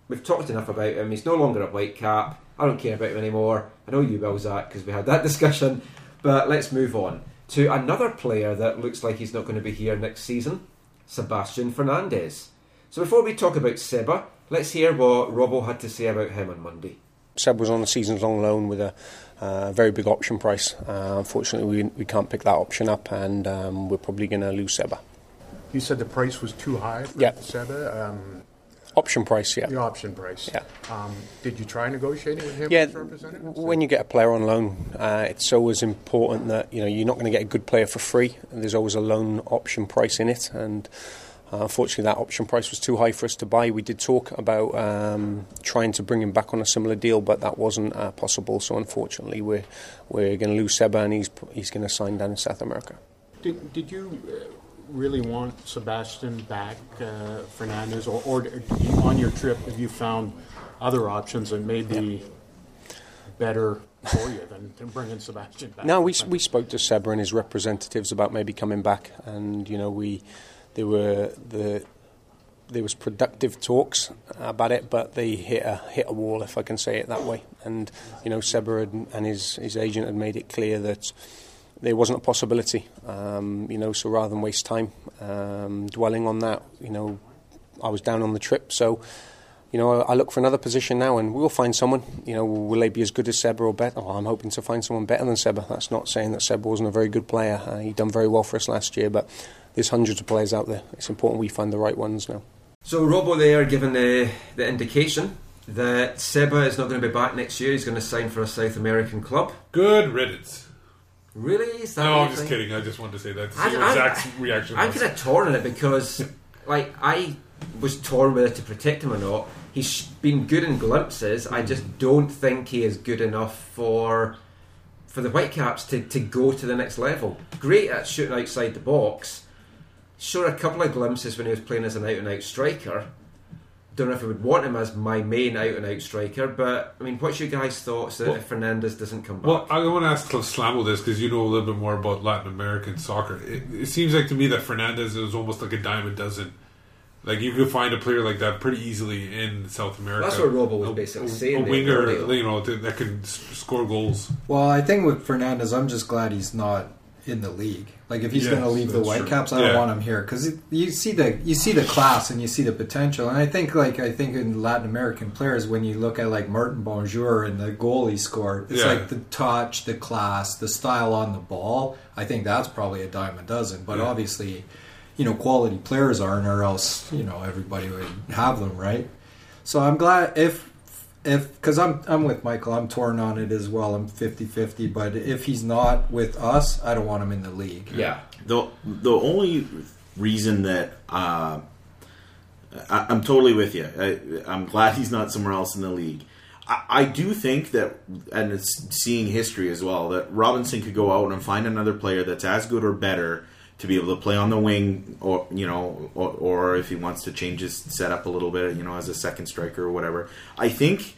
We've talked enough about him. He's no longer a white cap. I don't care about him anymore. I know you will, Zach, because we had that *laughs* discussion. But let's move on to another player that looks like he's not going to be here next season, Sebastian Fernandez. So before we talk about Seba, let's hear what Robbo had to say about him on Monday. Seb was on a season's long loan with a uh, very big option price. Uh, unfortunately, we, we can't pick that option up, and um, we're probably going to lose Seba. You said the price was too high for Yeah. Seba. Um, Option price, yeah. the option price. Yeah. Um, did you try negotiating with him? Yeah, when you get a player on loan, uh, it's always important that you know you're not going to get a good player for free. There's always a loan option price in it, and uh, unfortunately, that option price was too high for us to buy. We did talk about um, trying to bring him back on a similar deal, but that wasn't uh, possible. So unfortunately, we're we're going to lose Seba, and he's he's going to sign down in South America. Did, did you uh, really want Sebastian back, uh, Fernandez, or, or you- on your trip have you found other options that may be better for you than, than bringing Sebastian back? No, we we spoke to Seba and his representatives about maybe coming back, and you know we there were the there was productive talks about it, but they hit a hit a wall, if I can say it that way. And you know Seba had, and his his agent had made it clear that there wasn't a possibility. Um, you know, so rather than waste time um, dwelling on that, you know, I was down on the trip, so. You know, I look for another position now, and we'll find someone. You know, will they be as good as Seba or better? Oh, I'm hoping to find someone better than Seba. That's not saying that Seba wasn't a very good player. Uh, he done very well for us last year, but there's hundreds of players out there. It's important we find the right ones now. So Robbo there giving the, the indication that Seba is not going to be back next year. He's going to sign for a South American club. Good riddance. Really? Is that No, I'm just think? kidding. I just wanted to say that to see I- what I- Zach's reaction I'm was. kind of torn on it because, *laughs* like, I was torn whether to protect him or not. He's been good in glimpses. I just don't think he is good enough for for the Whitecaps to, to go to the next level. Great at shooting outside the box. Sure, a couple of glimpses when he was playing as an out and out striker. Don't know if I would want him as my main out and out striker, but I mean, what's your guys' thoughts that Well- if Fernandez doesn't come back? Well, I want to ask Slamo this because you know a little bit more about Latin American soccer. It, it seems like to me that Fernandez is almost like a dime a dozen. Like you could find a player like that pretty easily in South America. That's what Robo was A- basically a, saying A there winger, you know, that, that can score goals. Well, I think with Fernandez, I'm just glad he's not in the league. Like if he's Yes, going to leave the. Whitecaps, I don't Yeah. want him here because you see the you see the class and you see the potential. And I think like I think in Latin American players, when you look at like Martin Bonjour and the goal he scored, it's Yeah. like the touch, the class, the style on the ball. I think that's probably a dime a dozen. But Yeah. obviously, you know, quality players aren't, or else you know everybody would have them, right? So I'm glad if if because I'm I'm with Michael, I'm torn on it as well. I'm 50-50, but if he's not with us, I don't want him in the league. yeah. the the only reason that uh, I, I'm totally with you. I, I'm glad he's not somewhere else in the league. I, I do think that, and it's seeing history as well, that Robinson could go out and find another player that's as good or better to be able to play on the wing, or you know, or, or if he wants to change his setup a little bit, you know, as a second striker or whatever. I think,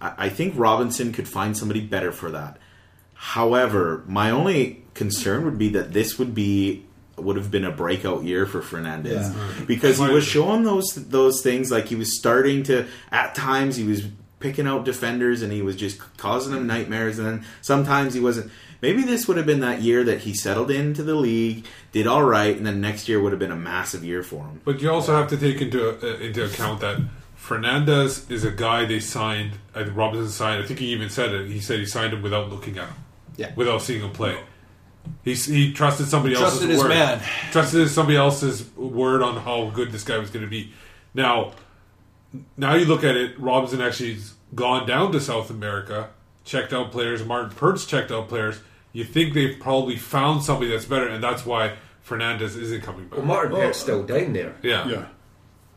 I I think Robinson could find somebody better for that. However, my only concern would be that this would be would have been a breakout year for Fernandez. Yeah. because he was showing those those things like he was starting to at times he was picking out defenders and he was just causing them nightmares. And then sometimes he wasn't. Maybe this would have been that year that he settled into the league did all right and then next year would have been a massive year for him. But you also have to take into uh, into account that Fernandez is a guy they signed. Uh, Robinson signed. I think he even said it. He said he signed him without looking at him, Yeah. without seeing him play. He he trusted somebody else's Trusted his word. man. Trusted somebody else's word on how good this guy was going to be. Now, now you look at it. Robinson actually's gone down to South America, checked out players. Martyn Pert's checked out players. You think they've probably found somebody that's better, and that's why Fernandez isn't coming back. Well, Martyn Pert's still down there. yeah. Yeah.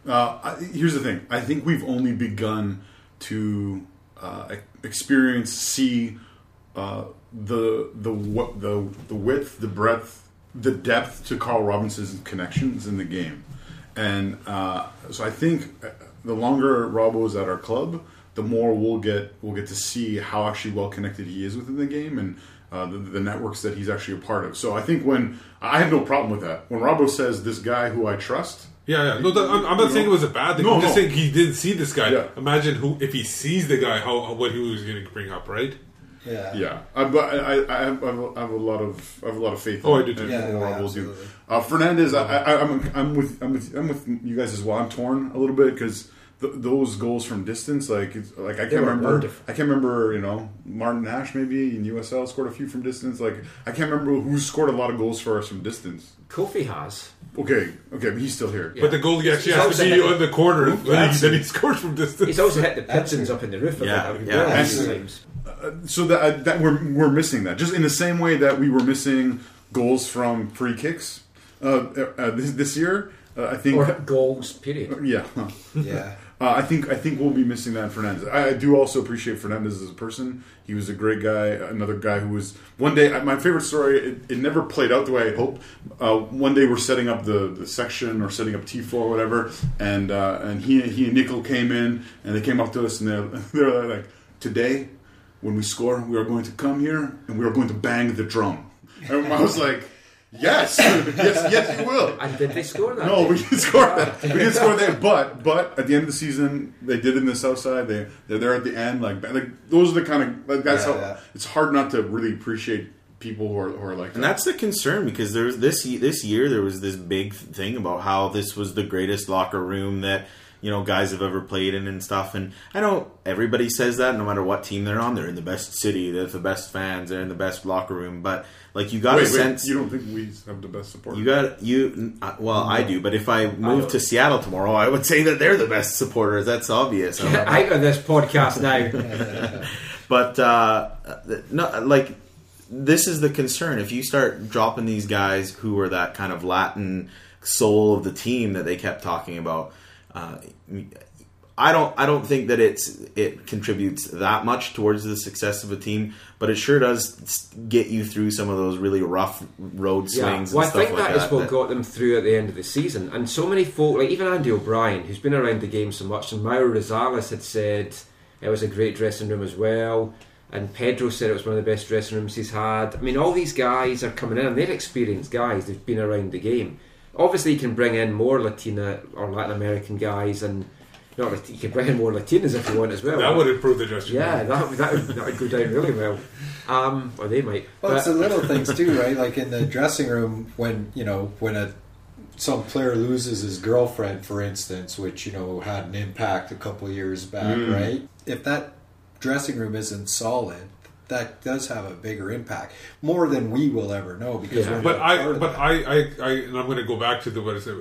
Uh, I, here's the thing. I think we've only begun to uh, experience, see uh, the the the the width, the breadth, the depth to Carl Robinson's connections in the game, and uh, so I think uh, the longer Robbo is at our club, the more we'll get we'll get to see how actually well connected he is within the game and. Uh, the, the networks that he's actually a part of. So I think when I have no problem with that. When Robbo says this guy who I trust, Yeah, yeah. No, that, I'm, I'm not You saying it was a bad thing. No, I'm just no. saying he didn't see this guy. Yeah. Imagine who if he sees the guy, how, how what he was going to bring up, right? Yeah. Yeah, I, but I, I, have, I have a- I have a lot of I have a lot of faith. Oh, in, I do too. in Yeah, what yeah, do. Uh, Fernandez, I, I, I'm I'm with I'm with I'm with you guys as well. I'm torn a little bit because th- those goals from distance, like it's, like I can't remember. I can't remember. You know, Martin Nash maybe in USL scored a few from distance. Like I can't remember who scored a lot of goals for us from distance. Koffie has. Okay, okay, but he's still here. But the goalie actually He's has to be hit- on the corner. Then he, That's then it. he scores from distance. He's also hit the pigeons up in the roof. of Yeah, yeah. well, a That's- few times. so that, uh, that we're we're missing that just in the same way that we were missing goals from free kicks uh, uh, this, this year. Uh, I think Or goals, period. yeah. Yeah. Uh, I think I think we'll be missing that in Fernandez. I, I do also appreciate Fernandez as a person. He was a great guy. Another guy who was one day. My favorite story. It, it never played out the way I hoped. Uh, one day we're setting up the, the section or setting up T four or whatever, and uh, and he he and Nico came in and they came up to us and they're *laughs* they're like today when we score we are going to come here and we are going to bang the drum. And I was like. Yes, yes, yes, you will. *laughs* And did they score that? No, we didn't score that. *laughs* We didn't score that. But but at the end of the season, they did in the South Side. They they're there at the end. Like like those are the kind of like that's Yeah, how yeah. it's hard not to really appreciate people who are who are like And that's the concern because there was this this year there was this big thing about how this was the greatest locker room that you know guys have ever played in and stuff. And I know everybody says that no matter what team they're on, they're in the best city, they're the best fans, they're in the best locker room. But like you got Wait, a wait, sense. you don't think we have the best support? You got you. uh, Well, I do, but if I moved to Seattle tomorrow, I would say that they're the best supporters. That's obvious. I'm not- Out of this podcast now. *laughs* but uh, no, like this is the concern. If you start dropping these guys who are that kind of Latin soul of the team that they kept talking about, uh, I don't. I don't think that it's it contributes that much towards the success of a team, but it sure does get you through some of those really rough road Yeah, swings. well, I and stuff think like that is that. what that- got them through at the end of the season. And so many folk, like even Andy O'Brien, who's been around the game so much, and Mauro Rosales had said it was a great dressing room as well. And Pedro said it was one of the best dressing rooms he's had. I mean, all these guys are coming in, and they're experienced guys. They've been around the game. Obviously, you can bring in more Latina or Latin American guys, and not Lat- you can bring in more Latinas if you want as well. That would improve the dressing room. Yeah, that, that, would, that would go down really well. Um, or they might. Well, it's the little things too, *laughs* right? Like in the dressing room, when you know when a some player loses his girlfriend, for instance, which you know had an impact a couple of years back, Mm. right? If that dressing room isn't solid, that does have a bigger impact, more than we will ever know because we're But I, but. I, I, I, and I'm going to go back to the what I said.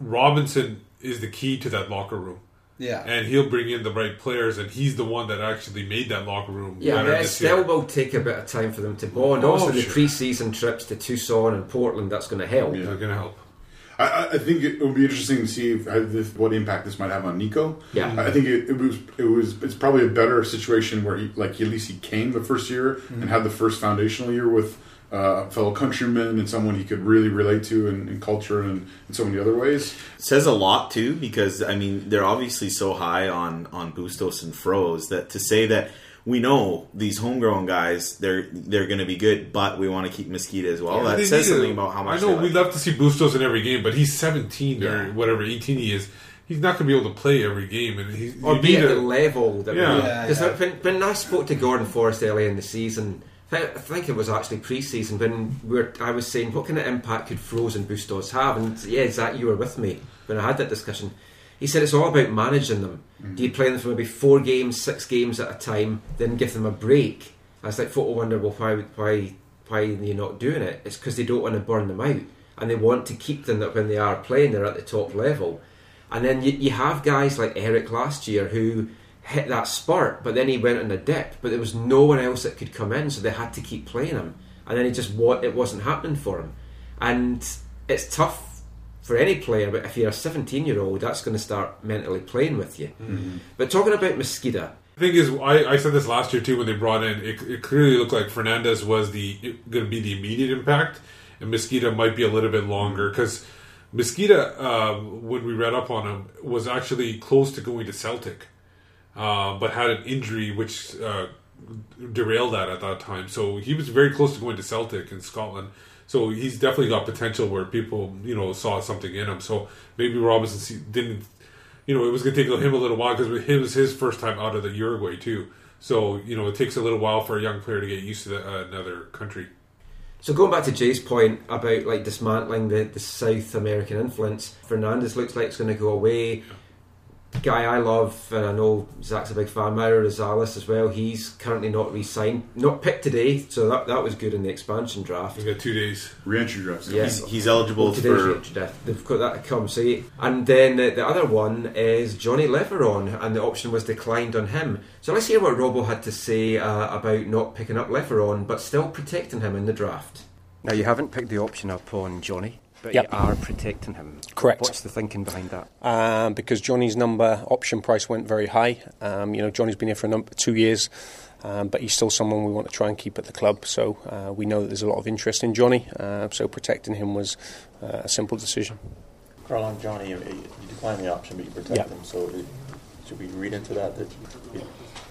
Robinson is the key to that locker room. Yeah. and he'll bring in the right players, and he's the one that actually made that locker room Yeah, better it this still year. will take a bit of time for them to bond. Oh, also, the sure. pre-season trips to Tucson and Portland, that's going to help. Yeah, they're going to help. I- I, I think it would be interesting to see if, how this, what impact this might have on Nico. Yeah. I think it, it was it was it's probably a better situation where he like at least he came the first year and had the first foundational year with uh, a fellow countrymen and someone he could really relate to in, in culture and in so many other ways. says a lot too because I mean they're obviously so high on on Bustos and Froese that to say that we know these homegrown guys they're they're going to be good, but we want to keep Mezquida as well. Yeah, that says need to- something about how much I know they we like love to see Bustos in every game, but he's 17 Yeah. or whatever 18 he is. He's not going to be able to play every game, and he's or be at a- the level that Yeah. we Yeah, because yeah. when, when I spoke to Gordon Forrest early in the season I think it was actually pre-season when we were, I was saying what kind of impact could Frozen Bustos have and yeah Zach you were with me when I had that discussion he said it's all about managing them do you mm-hmm. play them for maybe four games six games at a time then give them a break I was like will wonder well why why why are you not doing it it's because they don't want to burn them out and they want to keep them that when they are playing they're at the top level and then you, you have guys like Eric last year who hit that spurt, but then he went on a dip. But there was no one else that could come in, so they had to keep playing him. And then he just what it wasn't happening for him. And it's tough for any player, but if you're a 17 year old, that's going to start mentally playing with you. But talking about Mezquida, The thing is, I, I said this last year too when they brought in. It, it clearly looked like Fernandez was the going to be the immediate impact, and Mezquida might be a little bit longer because Mezquida, um, when we read up on him, was actually close to going to Celtic, uh, but had an injury which uh, derailed that at that time. So he was very close to going to Celtic in Scotland. So he's definitely got potential where people, you know, saw something in him. So maybe Robinson didn't you know, it was going to take him a little while because it was his first time out of the Uruguay too. So you know, it takes a little while for a young player to get used to the, uh, another country. So going back to Jay's point about like dismantling the, the South American influence, Fernandez looks like it's going to go away. Guy I love, and I know Zach's a big fan, Mauro Rosales as well. He's currently not re-signed, not picked today, so that that was good in the expansion draft. We got two days. Re-entry drafts. Yeah. He's, he's eligible Well, today's for re-entry draft. They've got that to come. See, and then uh, the other one is Johnny Leveron, and the option was declined on him. So let's hear what Robo had to say uh, about not picking up Leveron, but still protecting him in the draft. Now, you haven't picked the option up on Johnny, but Yep. you are protecting him. Correct. What's the thinking behind that? um, because Johnny's number option price went very high. Um, you know, Johnny's been here for a number, two years, um, but he's still someone we want to try and keep at the club. So uh, we know that there's a lot of interest in Johnny. Uh, so protecting him was uh, a simple decision. Carl and Johnny, you, you decline the option, but you protect Yeah. them. So it, should we read into that that you're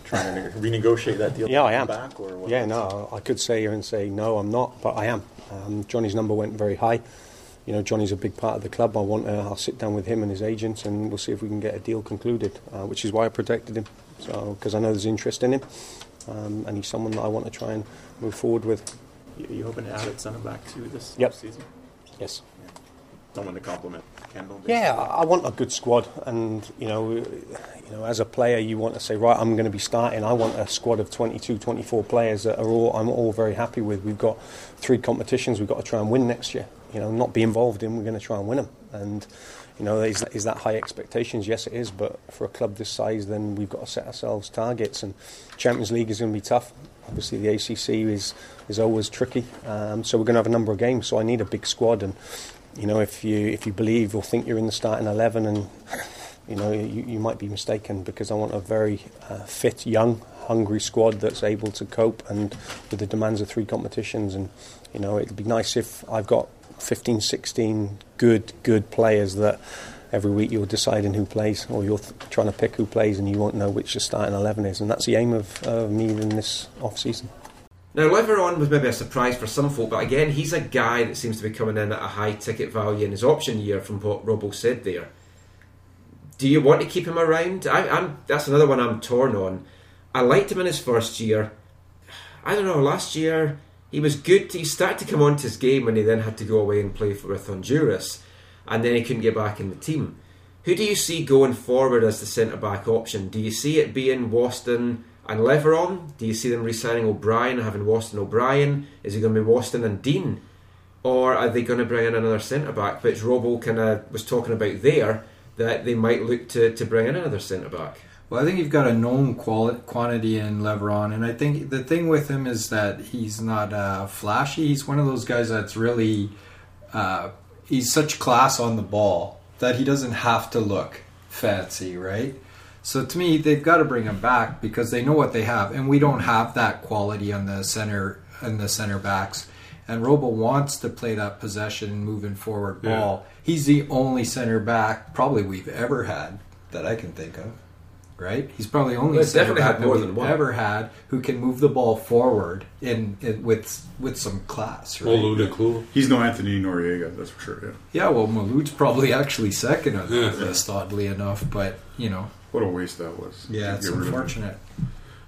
trying to renegotiate that deal? Yeah, I am. Back or what? Yeah, no, I could say here and say no, I'm not, but I am. Um, Johnny's number went very high. You know, Johnny's a big part of the club. I want. Uh, I'll sit down with him and his agents, and we'll see if we can get a deal concluded. Uh, which is why I protected him, so because I know there's interest in him, um, and he's someone that I want to try and move forward with. You, you hoping to add it center back to this Yep. season? Yes. Someone to compliment Kendall. Yeah, I I want a good squad, and you know, you know, as a player, you want to say, right, I'm going to be starting. I want a squad of 22, 24 players that are all I'm all very happy with. We've got three competitions we've got to try and win next year. You know, not be involved in. We're going to try and win them, and you know, is, is that high expectations? Yes, it is. But for a club this size, then we've got to set ourselves targets, and Champions League is going to be tough. Obviously, the ACC is is always tricky. Um, so we're going to have a number of games. So I need a big squad, and you know, if you if you believe or think you're in the starting eleven, and you know, you, you might be mistaken because I want a very uh, fit, young, hungry squad that's able to cope and with the demands of three competitions. And you know, it'd be nice if I've got 15, 16 good, good players that every week you're deciding who plays, or you're th- trying to pick who plays, and you won't know which your starting eleven is. And that's the aim of, of me in this off season. Now, Leveron was maybe a surprise for some folk, but again, he's a guy that seems to be coming in at a high ticket value in his option year, from what Robbo said there. Do you want to keep him around? I, I'm, that's another one I'm torn on. I liked him in his first year. I don't know, last year he was good. He started to come onto his game when he then had to go away and play for, with Honduras, and then he couldn't get back in the team. Who do you see going forward as the centre back option? Do you see it being Waston and Leveron? Do you see them re-signing O'Brien and having Waston O'Brien? Is it going to be Waston and Dean? Or are they going to bring in another centre back, which Robo kind of was talking about there, that they might look to, to bring in another centre back? Well, I think you've got a known quali- quantity in Leveron, and I think the thing with him is that he's not uh, flashy. He's one of those guys that's really uh, he's such class on the ball that he doesn't have to look fancy, right? So to me, they've got to bring him back because they know what they have, and we don't have that quality on the center and the center backs. And Robo wants to play that possession, and moving forward Yeah. ball. He's the only center back probably we've ever had that I can think of right? He's probably only Well, center definitely back had that more we've than one. ever had who can move the ball forward in, in with with some class, right? He's no Anthony Noriega, that's for sure. Yeah. Yeah, well, Malut's probably actually second on Yeah. that list, oddly enough. But you know, What a waste that was. Yeah, To it's get rid of him. unfortunate.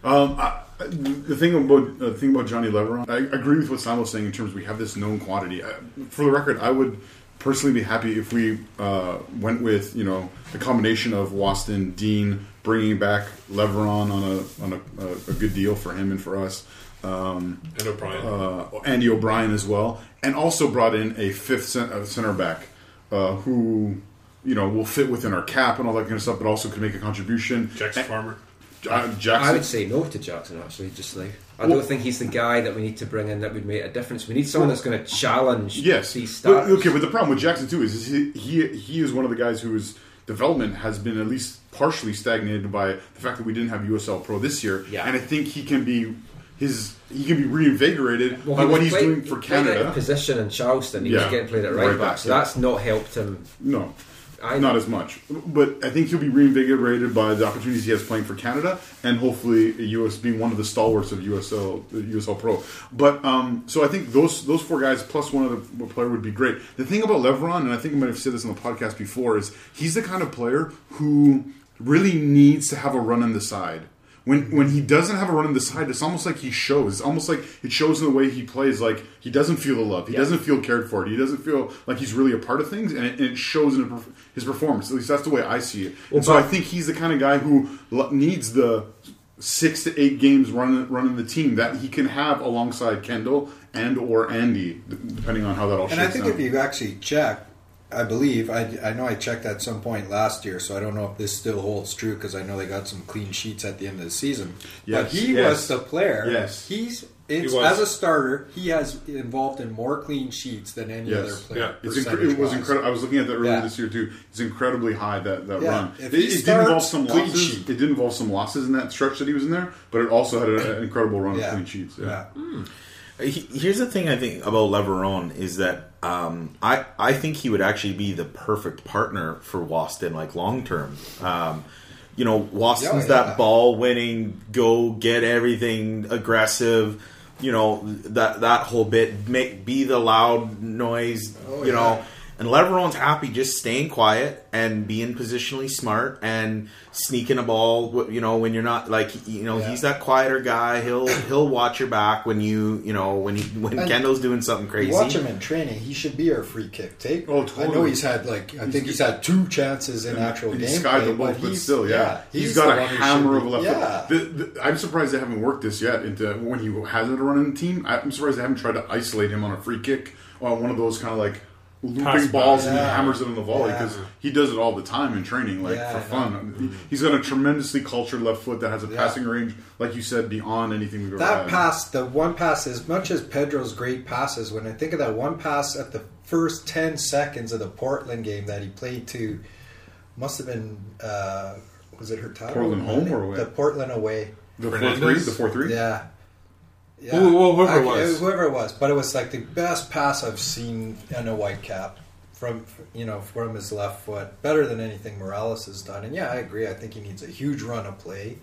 Um, I, I- the thing about the thing about Johnny Leveron, I agree with what Simon was saying in terms of we have this known quantity. I, for the record, I would personally be happy if we uh, went with you know the combination of Waston, Dean, bringing back Leveron on a on a, a, a good deal for him and for us. Um, And O'Brien. uh, Andy O'Brien as well, and also brought in a fifth cent, uh, center back uh, who you know will fit within our cap and all that kind of stuff, but also can make a contribution. Jackson And- Farmer. Uh, Jackson. I would say no to Jackson actually. Just like I Well- don't think he's the guy that we need to bring in that would make a difference. We need someone Well, that's going to challenge Yes. these But- okay, but the problem with Jackson too is, is he, he he is one of the guys whose development has been at least partially stagnated by the fact that we didn't have USL Pro this year. Yeah. And I think he can be his he can be reinvigorated Well, by he what he's playing- doing for he Canada. position in Charleston. He Yeah. was getting played at right, Right back, back, so yeah. that's not helped him. No. I Not as much, but I think he'll be reinvigorated by the opportunities he has playing for Canada, and hopefully US being one of the stalwarts of USL the USL Pro. But um, so I think those those four guys plus one other player would be great. The thing about Leveron, and I think I might have said this on the podcast before, is he's the kind of player who really needs to have a run on the side. When when he doesn't have a run on the side, it's almost like he shows. It's almost like it shows in the way he plays. Like he doesn't feel the love. He Yeah. doesn't feel cared for. He doesn't feel like he's really a part of things, and it, and it shows in his performance. At least that's the way I see it. Well, and so I think he's the kind of guy who needs the six to eight games running running the team that he can have alongside Kendall and or Andy, depending on how that all. and I think out. if you actually check, I believe I, I know I checked at some point last year, so I don't know if this still holds true because I know they got some clean sheets at the end of the season. Yes, but he yes. was the player. Yes. he's it's, was. as a starter. He has involved in more clean sheets than any other Yes, player. yeah, it's incre- it was incredible. I was looking at that earlier Yeah. this year too. It's incredibly high that that Yeah, run. if It, he it did involve some clean losses. sheet. It did involve some losses in that stretch that he was in there, but it also had a, an incredible run Yeah. of clean sheets. Yeah. Hmm. He- Here's the thing I think about Leveron is that um, I I think he would actually be the perfect partner for Waston, like long term. Um, you know, Waston's Yeah, yeah. that ball winning, go get everything aggressive. You know that that whole bit, make be the loud noise. Oh, you yeah. know, and Leveron's happy just staying quiet and being positionally smart and sneaking a ball. You know, when you're not like you know Yeah. he's that quieter guy. He'll he'll watch your back when you you know when he, when And Kendall's doing something crazy. Watch him in training. He should be our free kick take Oh, totally. I know he's had like I think he's had two chances in actual And game he skied them but but he's still, yeah, he's, he's got a hammer of left. Yeah, foot. The, the, I'm surprised they haven't worked this yet. Into when he hasn't run in the team, I'm surprised they haven't tried to isolate him on a free kick on one of those kind of like looping Pass balls and Yeah. hammers it on the volley Yeah. because he does it all the time in training, like Yeah, for fun. He- He's got a tremendously cultured left foot that has a Yeah. passing range, like you said, beyond anything we've ever that had. pass, the one pass, as much as Pedro's great passes, when I think of that one pass at the first ten seconds of the Portland game that he played to, must have been uh, was it Hurtado? Portland home or away? The Portland away. the four three, the four three. Yeah. Yeah. Who- well, whoever it was. whoever it was, but it was like the best pass I've seen in a white cap from you know from his left foot, better than anything Morales has done. And yeah, I agree. I think he needs a huge run of play,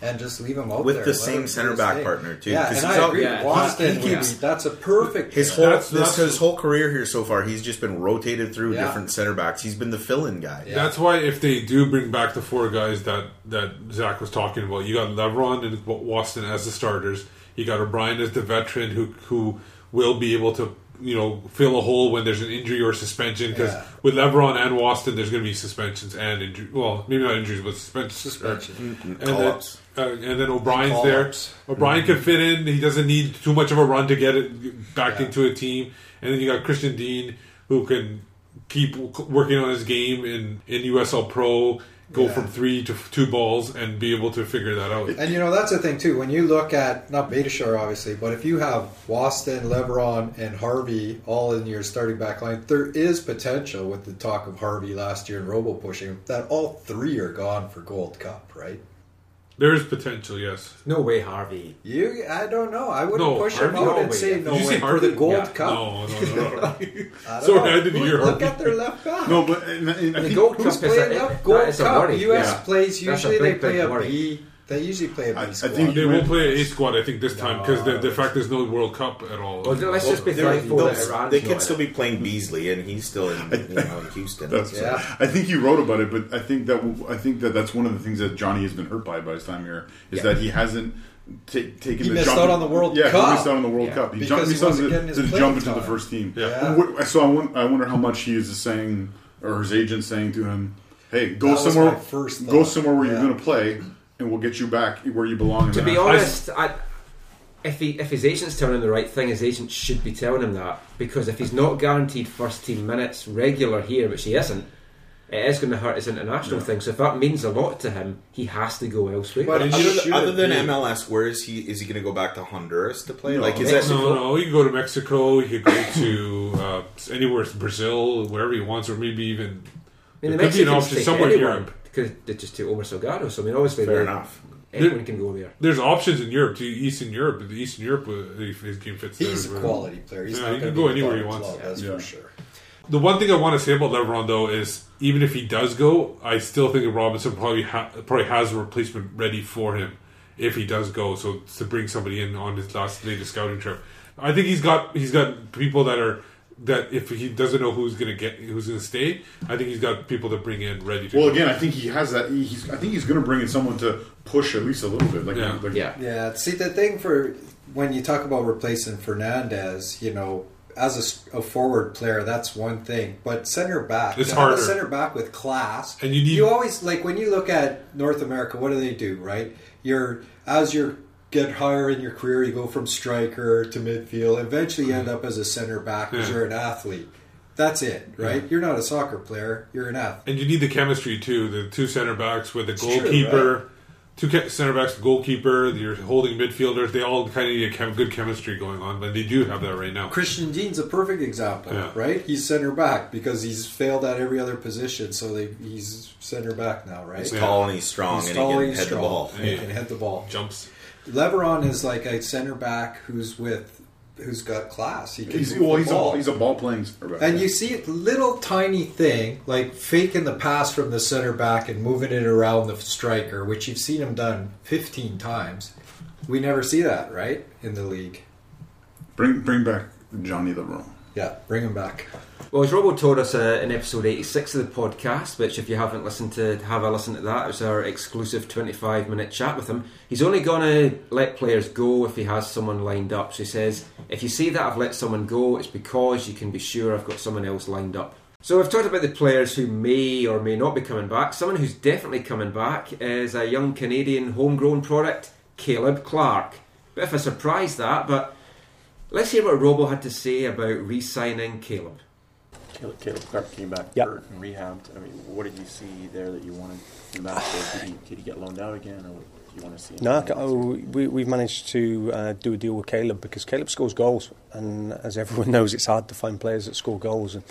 and just leave him out With there. the same center back thing. partner, too, Yeah, 'cause and I out- agree. yeah, Boston he keeps- be that's a perfect. His pair. whole That's- this, that's- his whole career here so far, he's just been rotated through Yeah. different center backs. He's been the fill-in guy. Yeah. That's why if they do bring back the four guys that that Zach was talking about, you got Leveron and Waston as the starters. You got O'Brien as the veteran who who will be able to you know fill a hole when there's an injury or suspension. Because Yeah. with Leveron and Waston, there's going to be suspensions and injury. Well, maybe not injuries, but suspensions. Suspension. And then, uh, and then O'Brien's there. Call-ups. O'Brien can fit in. He doesn't need too much of a run to get it back Yeah. into a team. And then you got Christian Dean who can keep working on his game in, in USL Pro, go Yeah. from three to two balls, and be able to figure that out. And you know that's the thing too. When you look at not Beitashour obviously, but if you have Waston, Leveron, and Harvey all in your starting back line, there is potential with the talk of Harvey last year and Robo pushing that all three are gone for Gold Cup, right? There is potential, yes. No way, Harvey. You, I don't know. I wouldn't No, push him Harvey, out no and way. say Did no you say way for Harvey? the Gold Yeah. Cup. No, no, no, no. *laughs* I don't Sorry, know. I didn't Look- hear Look Harvey. at their left back. No, but and, and I The think Gold Who's Cup is playing a, up Gold is a Cup? worry. U.S. Yeah. plays That's a usually they big, play big a worry. B. They usually play a B I- I squad. I think They won't play A squad, I think, this time because the, the fact there's no World Cup at all. Well, let's just be They're- thankful they'll- that Iran's they not could still be playing Beasley, and he's still in, you know, in Houston. That's, Yeah. I think he wrote about it, but I think that I think that that's one of the things that Johnny has been hurt by by his time here is Yeah. that he hasn't ta- taken He the missed jump. out on the World yeah, Cup. he missed out on the World Yeah. Cup. He Because jumped, he missed out wasn't the, getting his the playing jump into the first team. Yeah. And wh- So I, won- I wonder how much he is saying, or his agent saying to him, "Hey, go That somewhere, first go somewhere where Yeah. you're going to play, and we'll get you back where you belong." in To the be honest, I, if he if his agent's telling him the right thing, his agent should be telling him that because if he's not guaranteed first team minutes regular here, which he isn't, it is going to hurt his international Yeah. thing. So if that means a lot to him, he has to go elsewhere. But Other, than- should other than be. MLS, where is he? Is he going to go back to Honduras to play? No, like, is Mexico. that No, no, he could go to Mexico. He could go to *coughs* uh, anywhere, Brazil, wherever he wants, or maybe even I mean, the there could be an option somewhere in Europe. Because they just take Omar Salgado. So I mean, obviously, fair enough? anyone can go there. There's options in Europe to Eastern Europe. The Eastern Europe, uh, if his game fits. He's a there. quality player. He's Yeah, not he going can to go anywhere he wants. That's Yeah. for sure. The one thing I want to say about Leveron though is even if he does go, I still think that Robinson probably ha- probably has a replacement ready for him if he does go. So to bring somebody in on his last latest scouting trip, I think he's got he's got people that are that if he doesn't know who's going to get who's going to stay, I think he's got people to bring in ready to. Well, go. again, I think he has that. He's, I think he's going to bring in someone to push at least a little bit. Like, Yeah. like Yeah. Yeah, see the thing for when you talk about replacing Fernandez, you know, as a forward player, that's one thing. But center back, It's to have a harder. center back with class, And you need- you always like when you look at North America. What do they do? Right, you're as you get higher in your career, you go from striker to midfield. Eventually, you end mm-hmm. up as a center back because Yeah. you're an athlete. That's it, right? You're not a soccer player. You're an athlete. And you need the chemistry too. The two center backs with the true, goalkeeper, two center backs, the goalkeeper, your holding midfielders. They all kind of need a chem- good chemistry going on, but they do have that right now. Christian Dean's a perfect example, Yeah. right? He's center back because he's failed at every other position, so they, he's center back now, right? He's Yeah. tall and he's strong, He's and tall he can he's head the strong. ball. He can head the ball. Jumps. Leveron is like a center back who's with, who's got class. He can he's well, he's a he's a ball playing. center back. and you see a little tiny thing like faking the pass from the center back and moving it around the striker, which you've seen him done 15 times. We never see that, right, in the league. bring bring back Johnny Leveron. Yeah, bring him back. Well, as Robo told us uh, in episode 86 of the podcast, which if you haven't listened to, have a listen to that. It was our exclusive 25 minute chat with him. He's only going to let players go if he has someone lined up. So he says, if you see that I've let someone go, it's because you can be sure I've got someone else lined up. So we've talked about the players who may or may not be coming back. Someone who's definitely coming back is a young Canadian homegrown product, Caleb Clark. Bit of a surprise that, but let's hear what Robo had to say about re-signing Caleb. Caleb, Caleb Clark came back Yep. hurt and rehabbed. I mean, what did you see there that you wanted him back for? Did he, did he get loaned out again, or do you want to see him? No, oh, we, we've managed to uh, do a deal with Caleb because Caleb scores goals, and as everyone *laughs* knows, it's hard to find players that score goals. And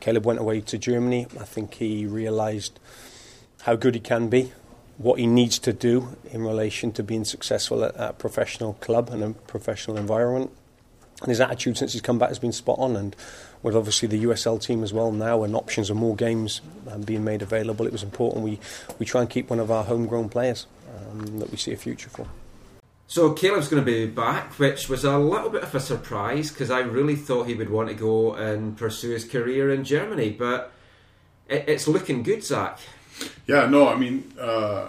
Caleb went away to Germany. I think he realised how good he can be, what he needs to do in relation to being successful at, at a professional club and a professional environment. And his attitude since he's come back has been spot on. And with obviously the USL team as well now, and options of more games um, being made available, it was important we, we try and keep one of our homegrown players um, that we see a future for. So Caleb's going to be back, which was a little bit of a surprise because I really thought he would want to go and pursue his career in Germany, but it, it's looking good, Zach. Yeah, no, I mean, uh,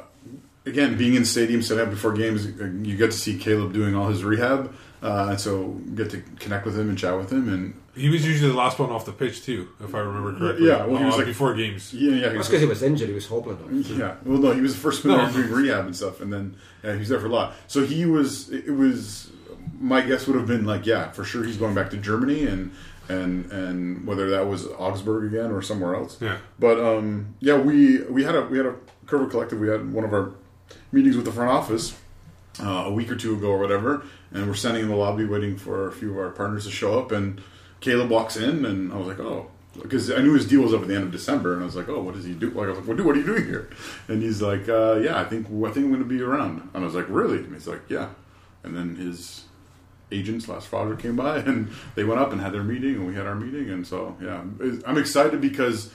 again, being in the stadium, setting up before games, uh, you get to see Caleb doing all his rehab, uh, and so get to connect with him and chat with him, and He was usually the last one off the pitch too, if I remember correctly. Yeah, well, he was Uh, like- before games. yeah, yeah, That's because he was injured, he was hobbling. yeah. Well, no, he was the first one No. doing rehab and stuff, and then yeah, he was there for a lot. So he was. It was. My guess would have been like, yeah, for sure, he's going back to Germany, and and and whether that was Augsburg again or somewhere else. Yeah. But um, yeah, we we had a we had a Curva Collective. We had one of our meetings with the front office uh, a week or two ago or whatever, and we're standing in the lobby waiting for a few of our partners to show up. And Caleb walks in, and I was like, "Oh, because I knew his deal was up at the end of December, and I was like, "Oh, what does he do?" Like, I was like, "What, do- what are you doing here?" And he's like, uh, "Yeah, I think I think I'm going to be around." And I was like, "Really?" And he's like, "Yeah." And then his agent slash father came by, *laughs* and they went up and had their meeting, and we had our meeting, and so yeah, I'm excited because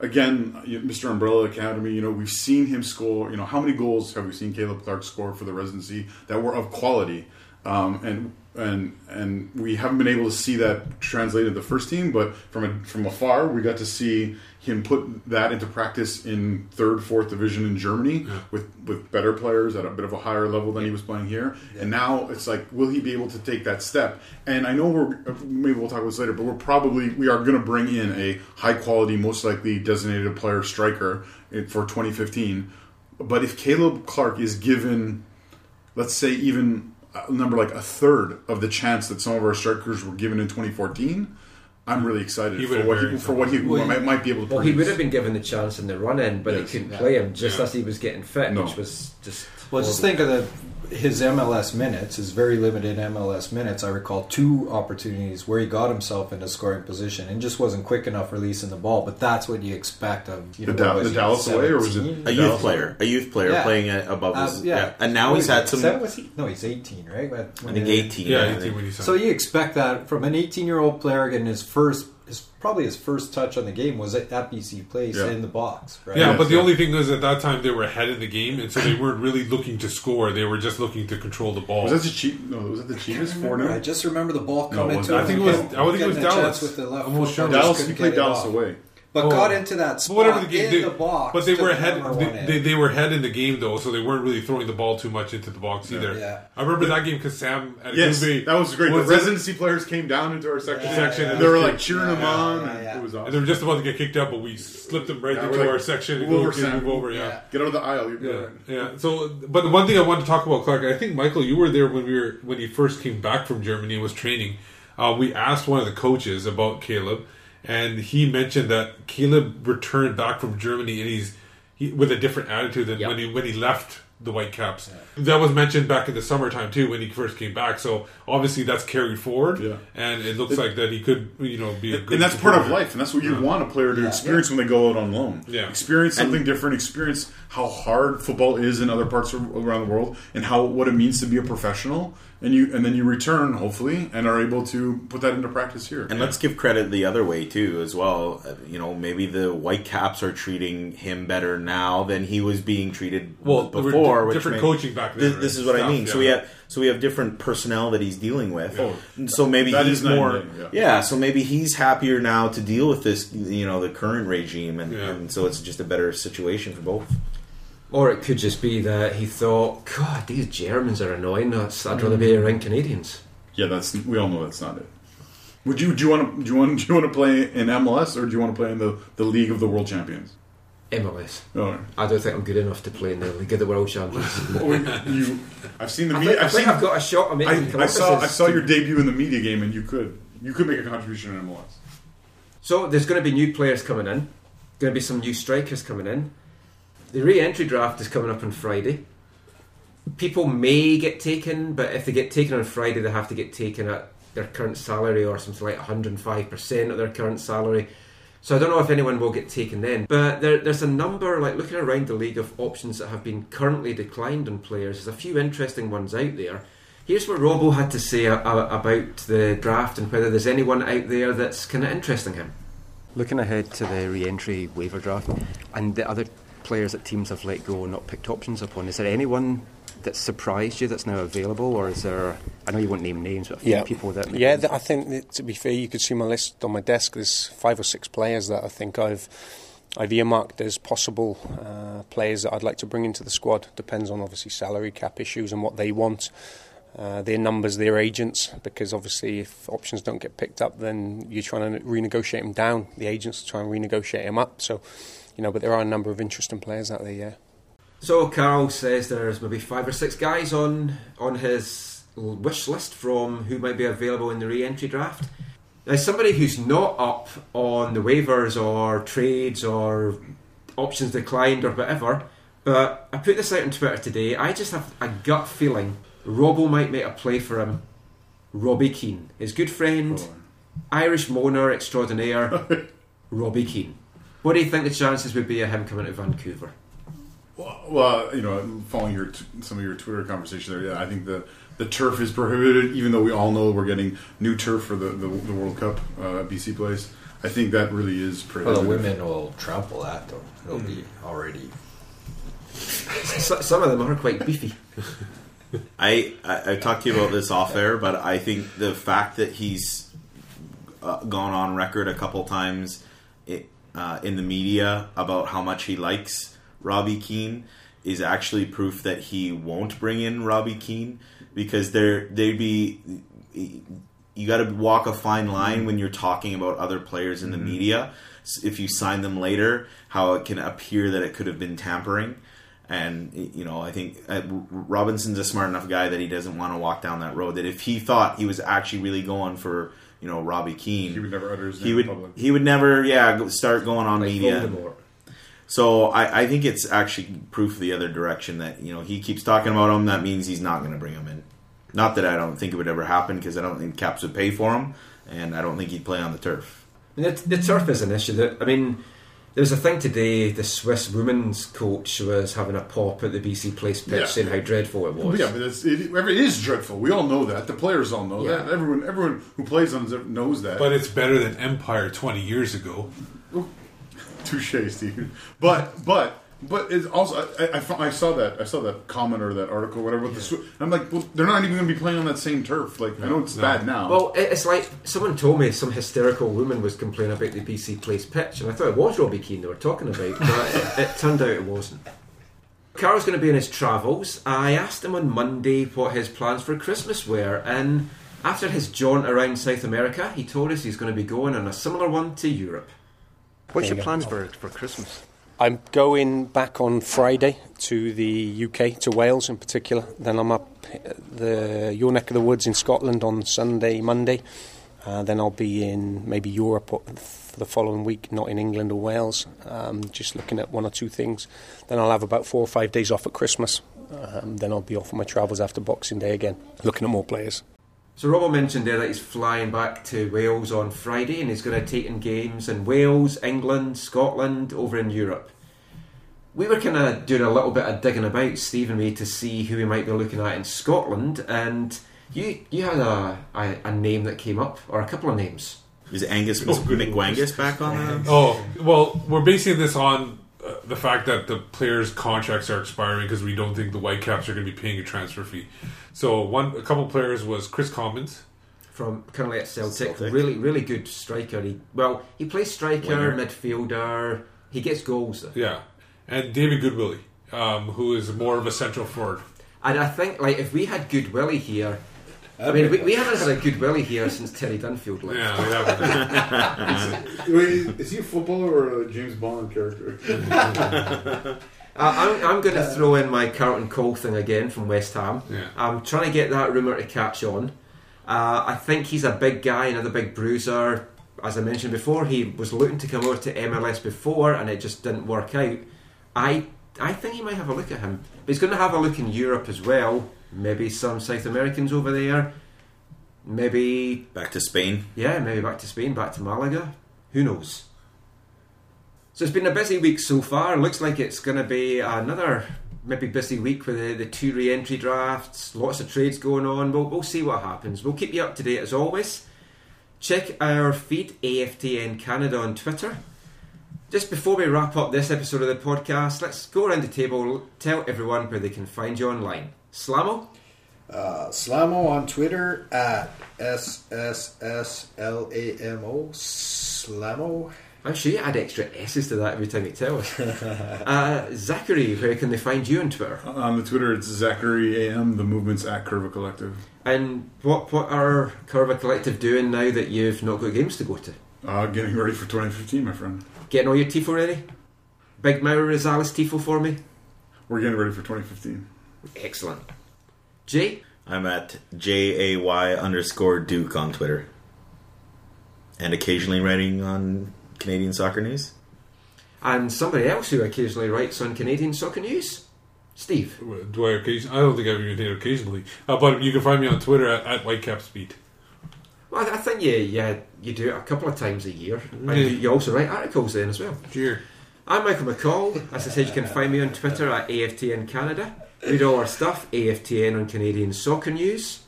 again, Mr. Umbrella Academy, you know, we've seen him score. You know, how many goals have we seen Caleb Clark score for the residency that were of quality? Um, and and and we haven't been able to see that translated to the first team, but from a, from afar, we got to see him put that into practice in third, fourth division in Germany with with better players at a bit of a higher level than he was playing here. And now it's like, will he be able to take that step? And I know we're maybe we'll talk about this later, but we're probably we are going to bring in a high quality, most likely designated player striker for 2015. But if Caleb Clark is given, let's say even a number like a third of the chance that some of our strikers were given in 2014. I'm really excited He for what he, for what he Well, might, might be able to. Well, he would have been given the chance in the run in, but Yes. they couldn't Yeah. play him just Yeah. as he was getting fit, No. which was just. Well, just think of the his MLS minutes, his very limited MLS minutes. I recall two opportunities where he got himself in a scoring position and just wasn't quick enough releasing the ball. But that's what you expect of you The know, Dal- what the Dallas away, or was it A youth player, a youth player Yeah. playing at above Uh, his, yeah. yeah. and now he's had some. Seven- was he? No, he's eighteen, right? When- I think 18. Yeah, 18 when he. So you expect that from an eighteen-year-old player getting his first, his probably his first touch on the game was at, at BC Place Yeah. in the box, right? Yeah, but the only thing is at that time they were ahead in the game, and so they weren't really looking to score. They were just looking to control the ball. Was that the cheap? No, was that the cheapest four remember. I just remember the ball coming it wasn't. to him. I think it was- I think it was getting a chance Dallas. with the left Almost foot, sure. but just Dallas- couldn't he played Dallas away. But Oh. got into that But spot whatever the game, in they, the box. but they were the ahead. They, they, they were ahead in the game though, so they weren't really throwing the ball too much into the box either. Yeah. I remember that game because Sam at Yes, Gouvet that was great. was the in- residency players came down into our section, section, and and they were like kept- cheering them yeah, on. yeah, yeah. It was And awesome. they were just about to get kicked out, but we slipped them right Yeah, into like, our section and move go over, okay, move over. Yeah. Get out of the aisle. You're Yeah, good. yeah. So, but the one thing I wanted to talk about Clark, I think Michael, you were there when we were when he first came back from Germany and was training. Uh, we asked one of the coaches about Caleb, and he mentioned that Caleb returned back from Germany and he's he, with a different attitude than when he when he left the Whitecaps. That was mentioned back in the summertime too when he first came back. So obviously that's carried forward, Yeah. and it looks It- like that he could you know be a good and that's part of life, and that's what you Yeah. want a player to Yeah. experience when they go out on loan. Yeah. experience And- something different. Experience how hard football is in other parts of, around the world, and how what it means to be a professional. And you and then you return hopefully, and are able to put that into practice here. And let's give credit the other way too, as well. Uh, You know, maybe the Whitecaps are treating him better now than he was being treated Well, before. di- which different may- coaching back then, This, this is what I Stuff, mean. So we have so we have different personnel that he's dealing with. And so maybe that he's is night and more. day, yeah. yeah. so maybe he's happier now to deal with this. You know, the current regime, and, and so it's just a better situation for both. Or it could just be that he thought, God, these Germans are annoying. That's- I'd rather be mm. around Canadians. Yeah, that's we all know that's not it. Would you do you want to do you want *laughs* do you want to play in MLS or do you want to play in the, the League of the World Champions? MLS. Oh, I don't think I'm good enough to play in the League of the World Champions. *laughs* You, I've seen the I media. think- I I've think seen, I've got a shot I, I saw. I saw your debut in the media game, and you could you could make a contribution in MLS. So there's going to be new players coming in. Going to be some new strikers coming in. The re-entry draft is coming up on Friday. People may get taken, but if they get taken on Friday, they have to get taken at their current salary or something like 105% of their current salary. So I don't know if anyone will get taken then. But there, there's a number, like looking around the league, of options that have been currently declined on players. There's a few interesting ones out there. Here's what Robo had to say about the draft and whether there's anyone out there that's kind of interesting him. Looking ahead to the re-entry waiver draft and the other players that teams have let go and not picked options upon, is there anyone that surprised you that's now available, or is there? I know you won't name names, but a few Yeah, people that yeah. th- I think that, to be fair, you could see my list on my desk. There's five or six players that I think I've I've earmarked as possible uh, players that I'd like to bring into the squad. Depends on obviously salary cap issues and what they want. Uh, their numbers, their agents, because obviously if options don't get picked up, then you're trying to renegotiate them down. The agents try and renegotiate them up. So, you know, but there are a number of interesting players out there. Yeah. So Carl says there's maybe five or six guys on on his wish list from who might be available in the re-entry draft. Now, somebody who's not up on the waivers or trades or options declined or whatever, but I put this out on Twitter today. I just have a gut feeling Robbo might make a play for him. Robbie Keane, his good friend, Irish moaner extraordinaire. *laughs* Robbie Keane. What do you think the chances would be of him coming to Vancouver? Well, well, you know, following your t- some of your Twitter conversation there, yeah, I think the the turf is prohibited. Even though we all know we're getting new turf for the the, the World Cup, uh, BC Place. I think that really is Well, prohibited. the women will trample that though. It'll be already. S- Some of them are quite beefy. *laughs* I, I I've talked to you about this off air, but I think the fact that he's uh, gone on record a couple times i uh, in the media about how much he likes Robbie Keane is actually proof that he won't bring in Robbie Keane because there they'd be you got to walk a fine line when you're talking about other players in the media. If you sign them later, how it can appear that it could have been tampering. And you know, I think uh, Robinson's a smart enough guy that he doesn't want to walk down that road. That if he thought he was actually really going for you know Robbie Keane, he would never utter his name he would in public. he would never yeah start going on Like media. Voldemort. So I, I think it's actually proof the other direction that you know he keeps talking about him. That means he's not going to bring him in. Not that I don't think it would ever happen because I don't think Caps would pay for him, and I don't think he'd play on the turf. I the, the turf is an issue. That I mean, there was a thing today. The Swiss women's coach was having a pop at the BC Place pitch, Yeah. saying how dreadful it was. Yeah, but it's, it, it is dreadful. We all know that. The players all know Yeah. that. Everyone, everyone who plays on it knows that. But it's better than Empire 20 years ago. Touche, Steve. But but but it's also I, I, I saw that I saw that comment or that article or whatever. With the, Swi- and I'm like, well, they're not even going to be playing on that same turf. Like I know it's No. bad now. Well, it's like someone told me some hysterical woman was complaining about the BC Place pitch, and I thought it was Robbie Keane they were talking about, but *laughs* it, it turned out it wasn't. Carl's going to be on his travels. I asked him on Monday what his plans for Christmas were, and after his jaunt around South America, he told us he's going to be going on a similar one to Europe. What's your plans for, for Christmas? I'm going back on Friday to the UK, to Wales in particular. Then I'm up the your neck of the woods in Scotland on Sunday, Monday. Uh, then I'll be in maybe Europe for the following week, not in England or Wales. Um, just looking at one or two things. Then I'll have about four or five days off at Christmas. Um, then I'll be off on my travels after Boxing Day again, looking at more players. So Robbo mentioned there that he's flying back to Wales on Friday and he's going to take in games in Wales, England, Scotland, over in Europe. We were kind of doing a little bit of digging about, Steve and me, to see who we might be looking at in Scotland, and you you had a, a, a name that came up, or a couple of names. Is Angus Oh, good McWangus back on that? *laughs* Oh, well, we're basing this on uh, the fact that the players' contracts are expiring because we don't think the Whitecaps are going to be paying a transfer fee. So, one, a couple players was Kris Commons. From currently at Celtic, Celtic. really really good striker. He well he plays striker, Winger. midfielder. He gets goals. Though. Yeah. And David Goodwillie, um, who is more of a central forward. And I think like if we had Good Willie here, I mean we, we haven't had a Good Willie here since Terry Dunfield left. Yeah, we haven't. *laughs* Wait, is he a footballer or a James Bond character? *laughs* Uh, I'm, I'm going to throw in my Carlton Cole thing again from West Ham. Yeah. I'm trying to get that rumour to catch on. Uh, I think he's a big guy, another big bruiser. As I mentioned before, he was looking to come over to MLS before, and it just didn't work out. I I think he might have a look at him. But he's going to have a look in Europe as well. Maybe some South Americans over there. Maybe Back to Spain. yeah, maybe back to Spain, back to Malaga. Who knows? So it's been a busy week so far. Looks like it's going to be another maybe busy week with the, the two re-entry drafts. Lots of trades going on. We'll, we'll see what happens. We'll keep you up to date as always. Check our feed, AFTN Canada on Twitter. Just before we wrap up this episode of the podcast, let's go around the table, tell everyone where they can find you online. Slamo? Uh, Slamo on Twitter at S S S L A M O. Slamo. I'm sure you add extra S's to that every time you tell us. *laughs* uh, Zachary, where can they find you on Twitter? On the Twitter, it's Zachary AM. The movement's at Curva Collective. And what what are Curva Collective doing now that you've not got games to go to? Uh, getting ready for 2015, my friend. Getting all your tifo ready? Big Mauro Rosales tifo for me? We're getting ready for 2015. Excellent. Jay? I'm at J A Y underscore Duke on Twitter. And occasionally writing on Canadian Soccer News. And somebody else who occasionally writes on Canadian Soccer News? Steve. Do I occasion? I don't think I've even did occasionally. Uh, but you can find me on Twitter at, at WhiteCapsBeat. Well, I I think you, you you do it a couple of times a year. And Yeah. you, you also write articles then as well. Cheer. I'm Michael McColl. As I said, you can find me on Twitter at AFTN Canada. Read all our stuff, AFTN on Canadian Soccer News,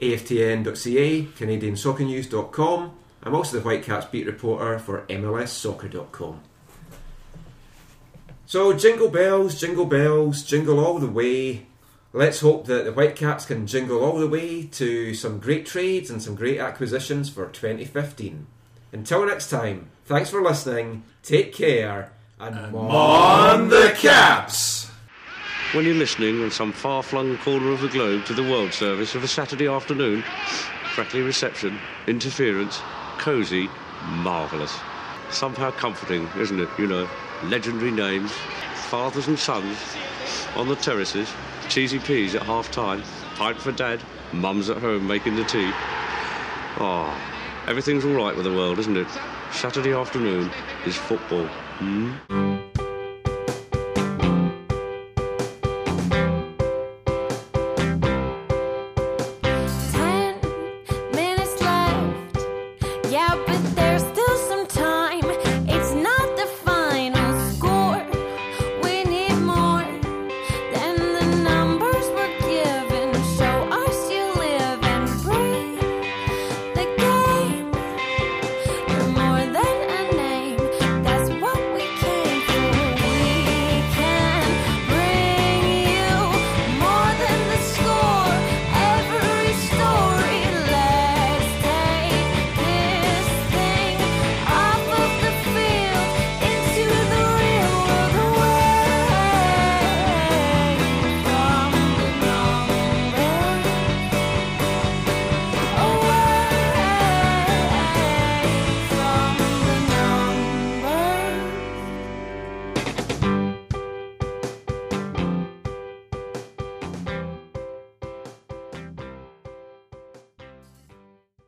aftn.ca, canadiansoccernews.com. I'm also the Whitecaps beat reporter for MLSsoccer.com. So, jingle bells, jingle bells, jingle all the way. Let's hope that the Whitecaps can jingle all the way to some great trades and some great acquisitions for 2015. Until next time, thanks for listening, take care, and, on the Caps! When you're listening in some far flung corner of the globe to the World Service of a Saturday afternoon, crackly reception, interference, cosy, marvellous. Somehow comforting, isn't it? You know, legendary names, fathers and sons on the terraces, cheesy peas at half time, pint for dad, mums at home making the tea. Ah, everything's all right with the world, isn't it? Saturday afternoon is football. Hmm?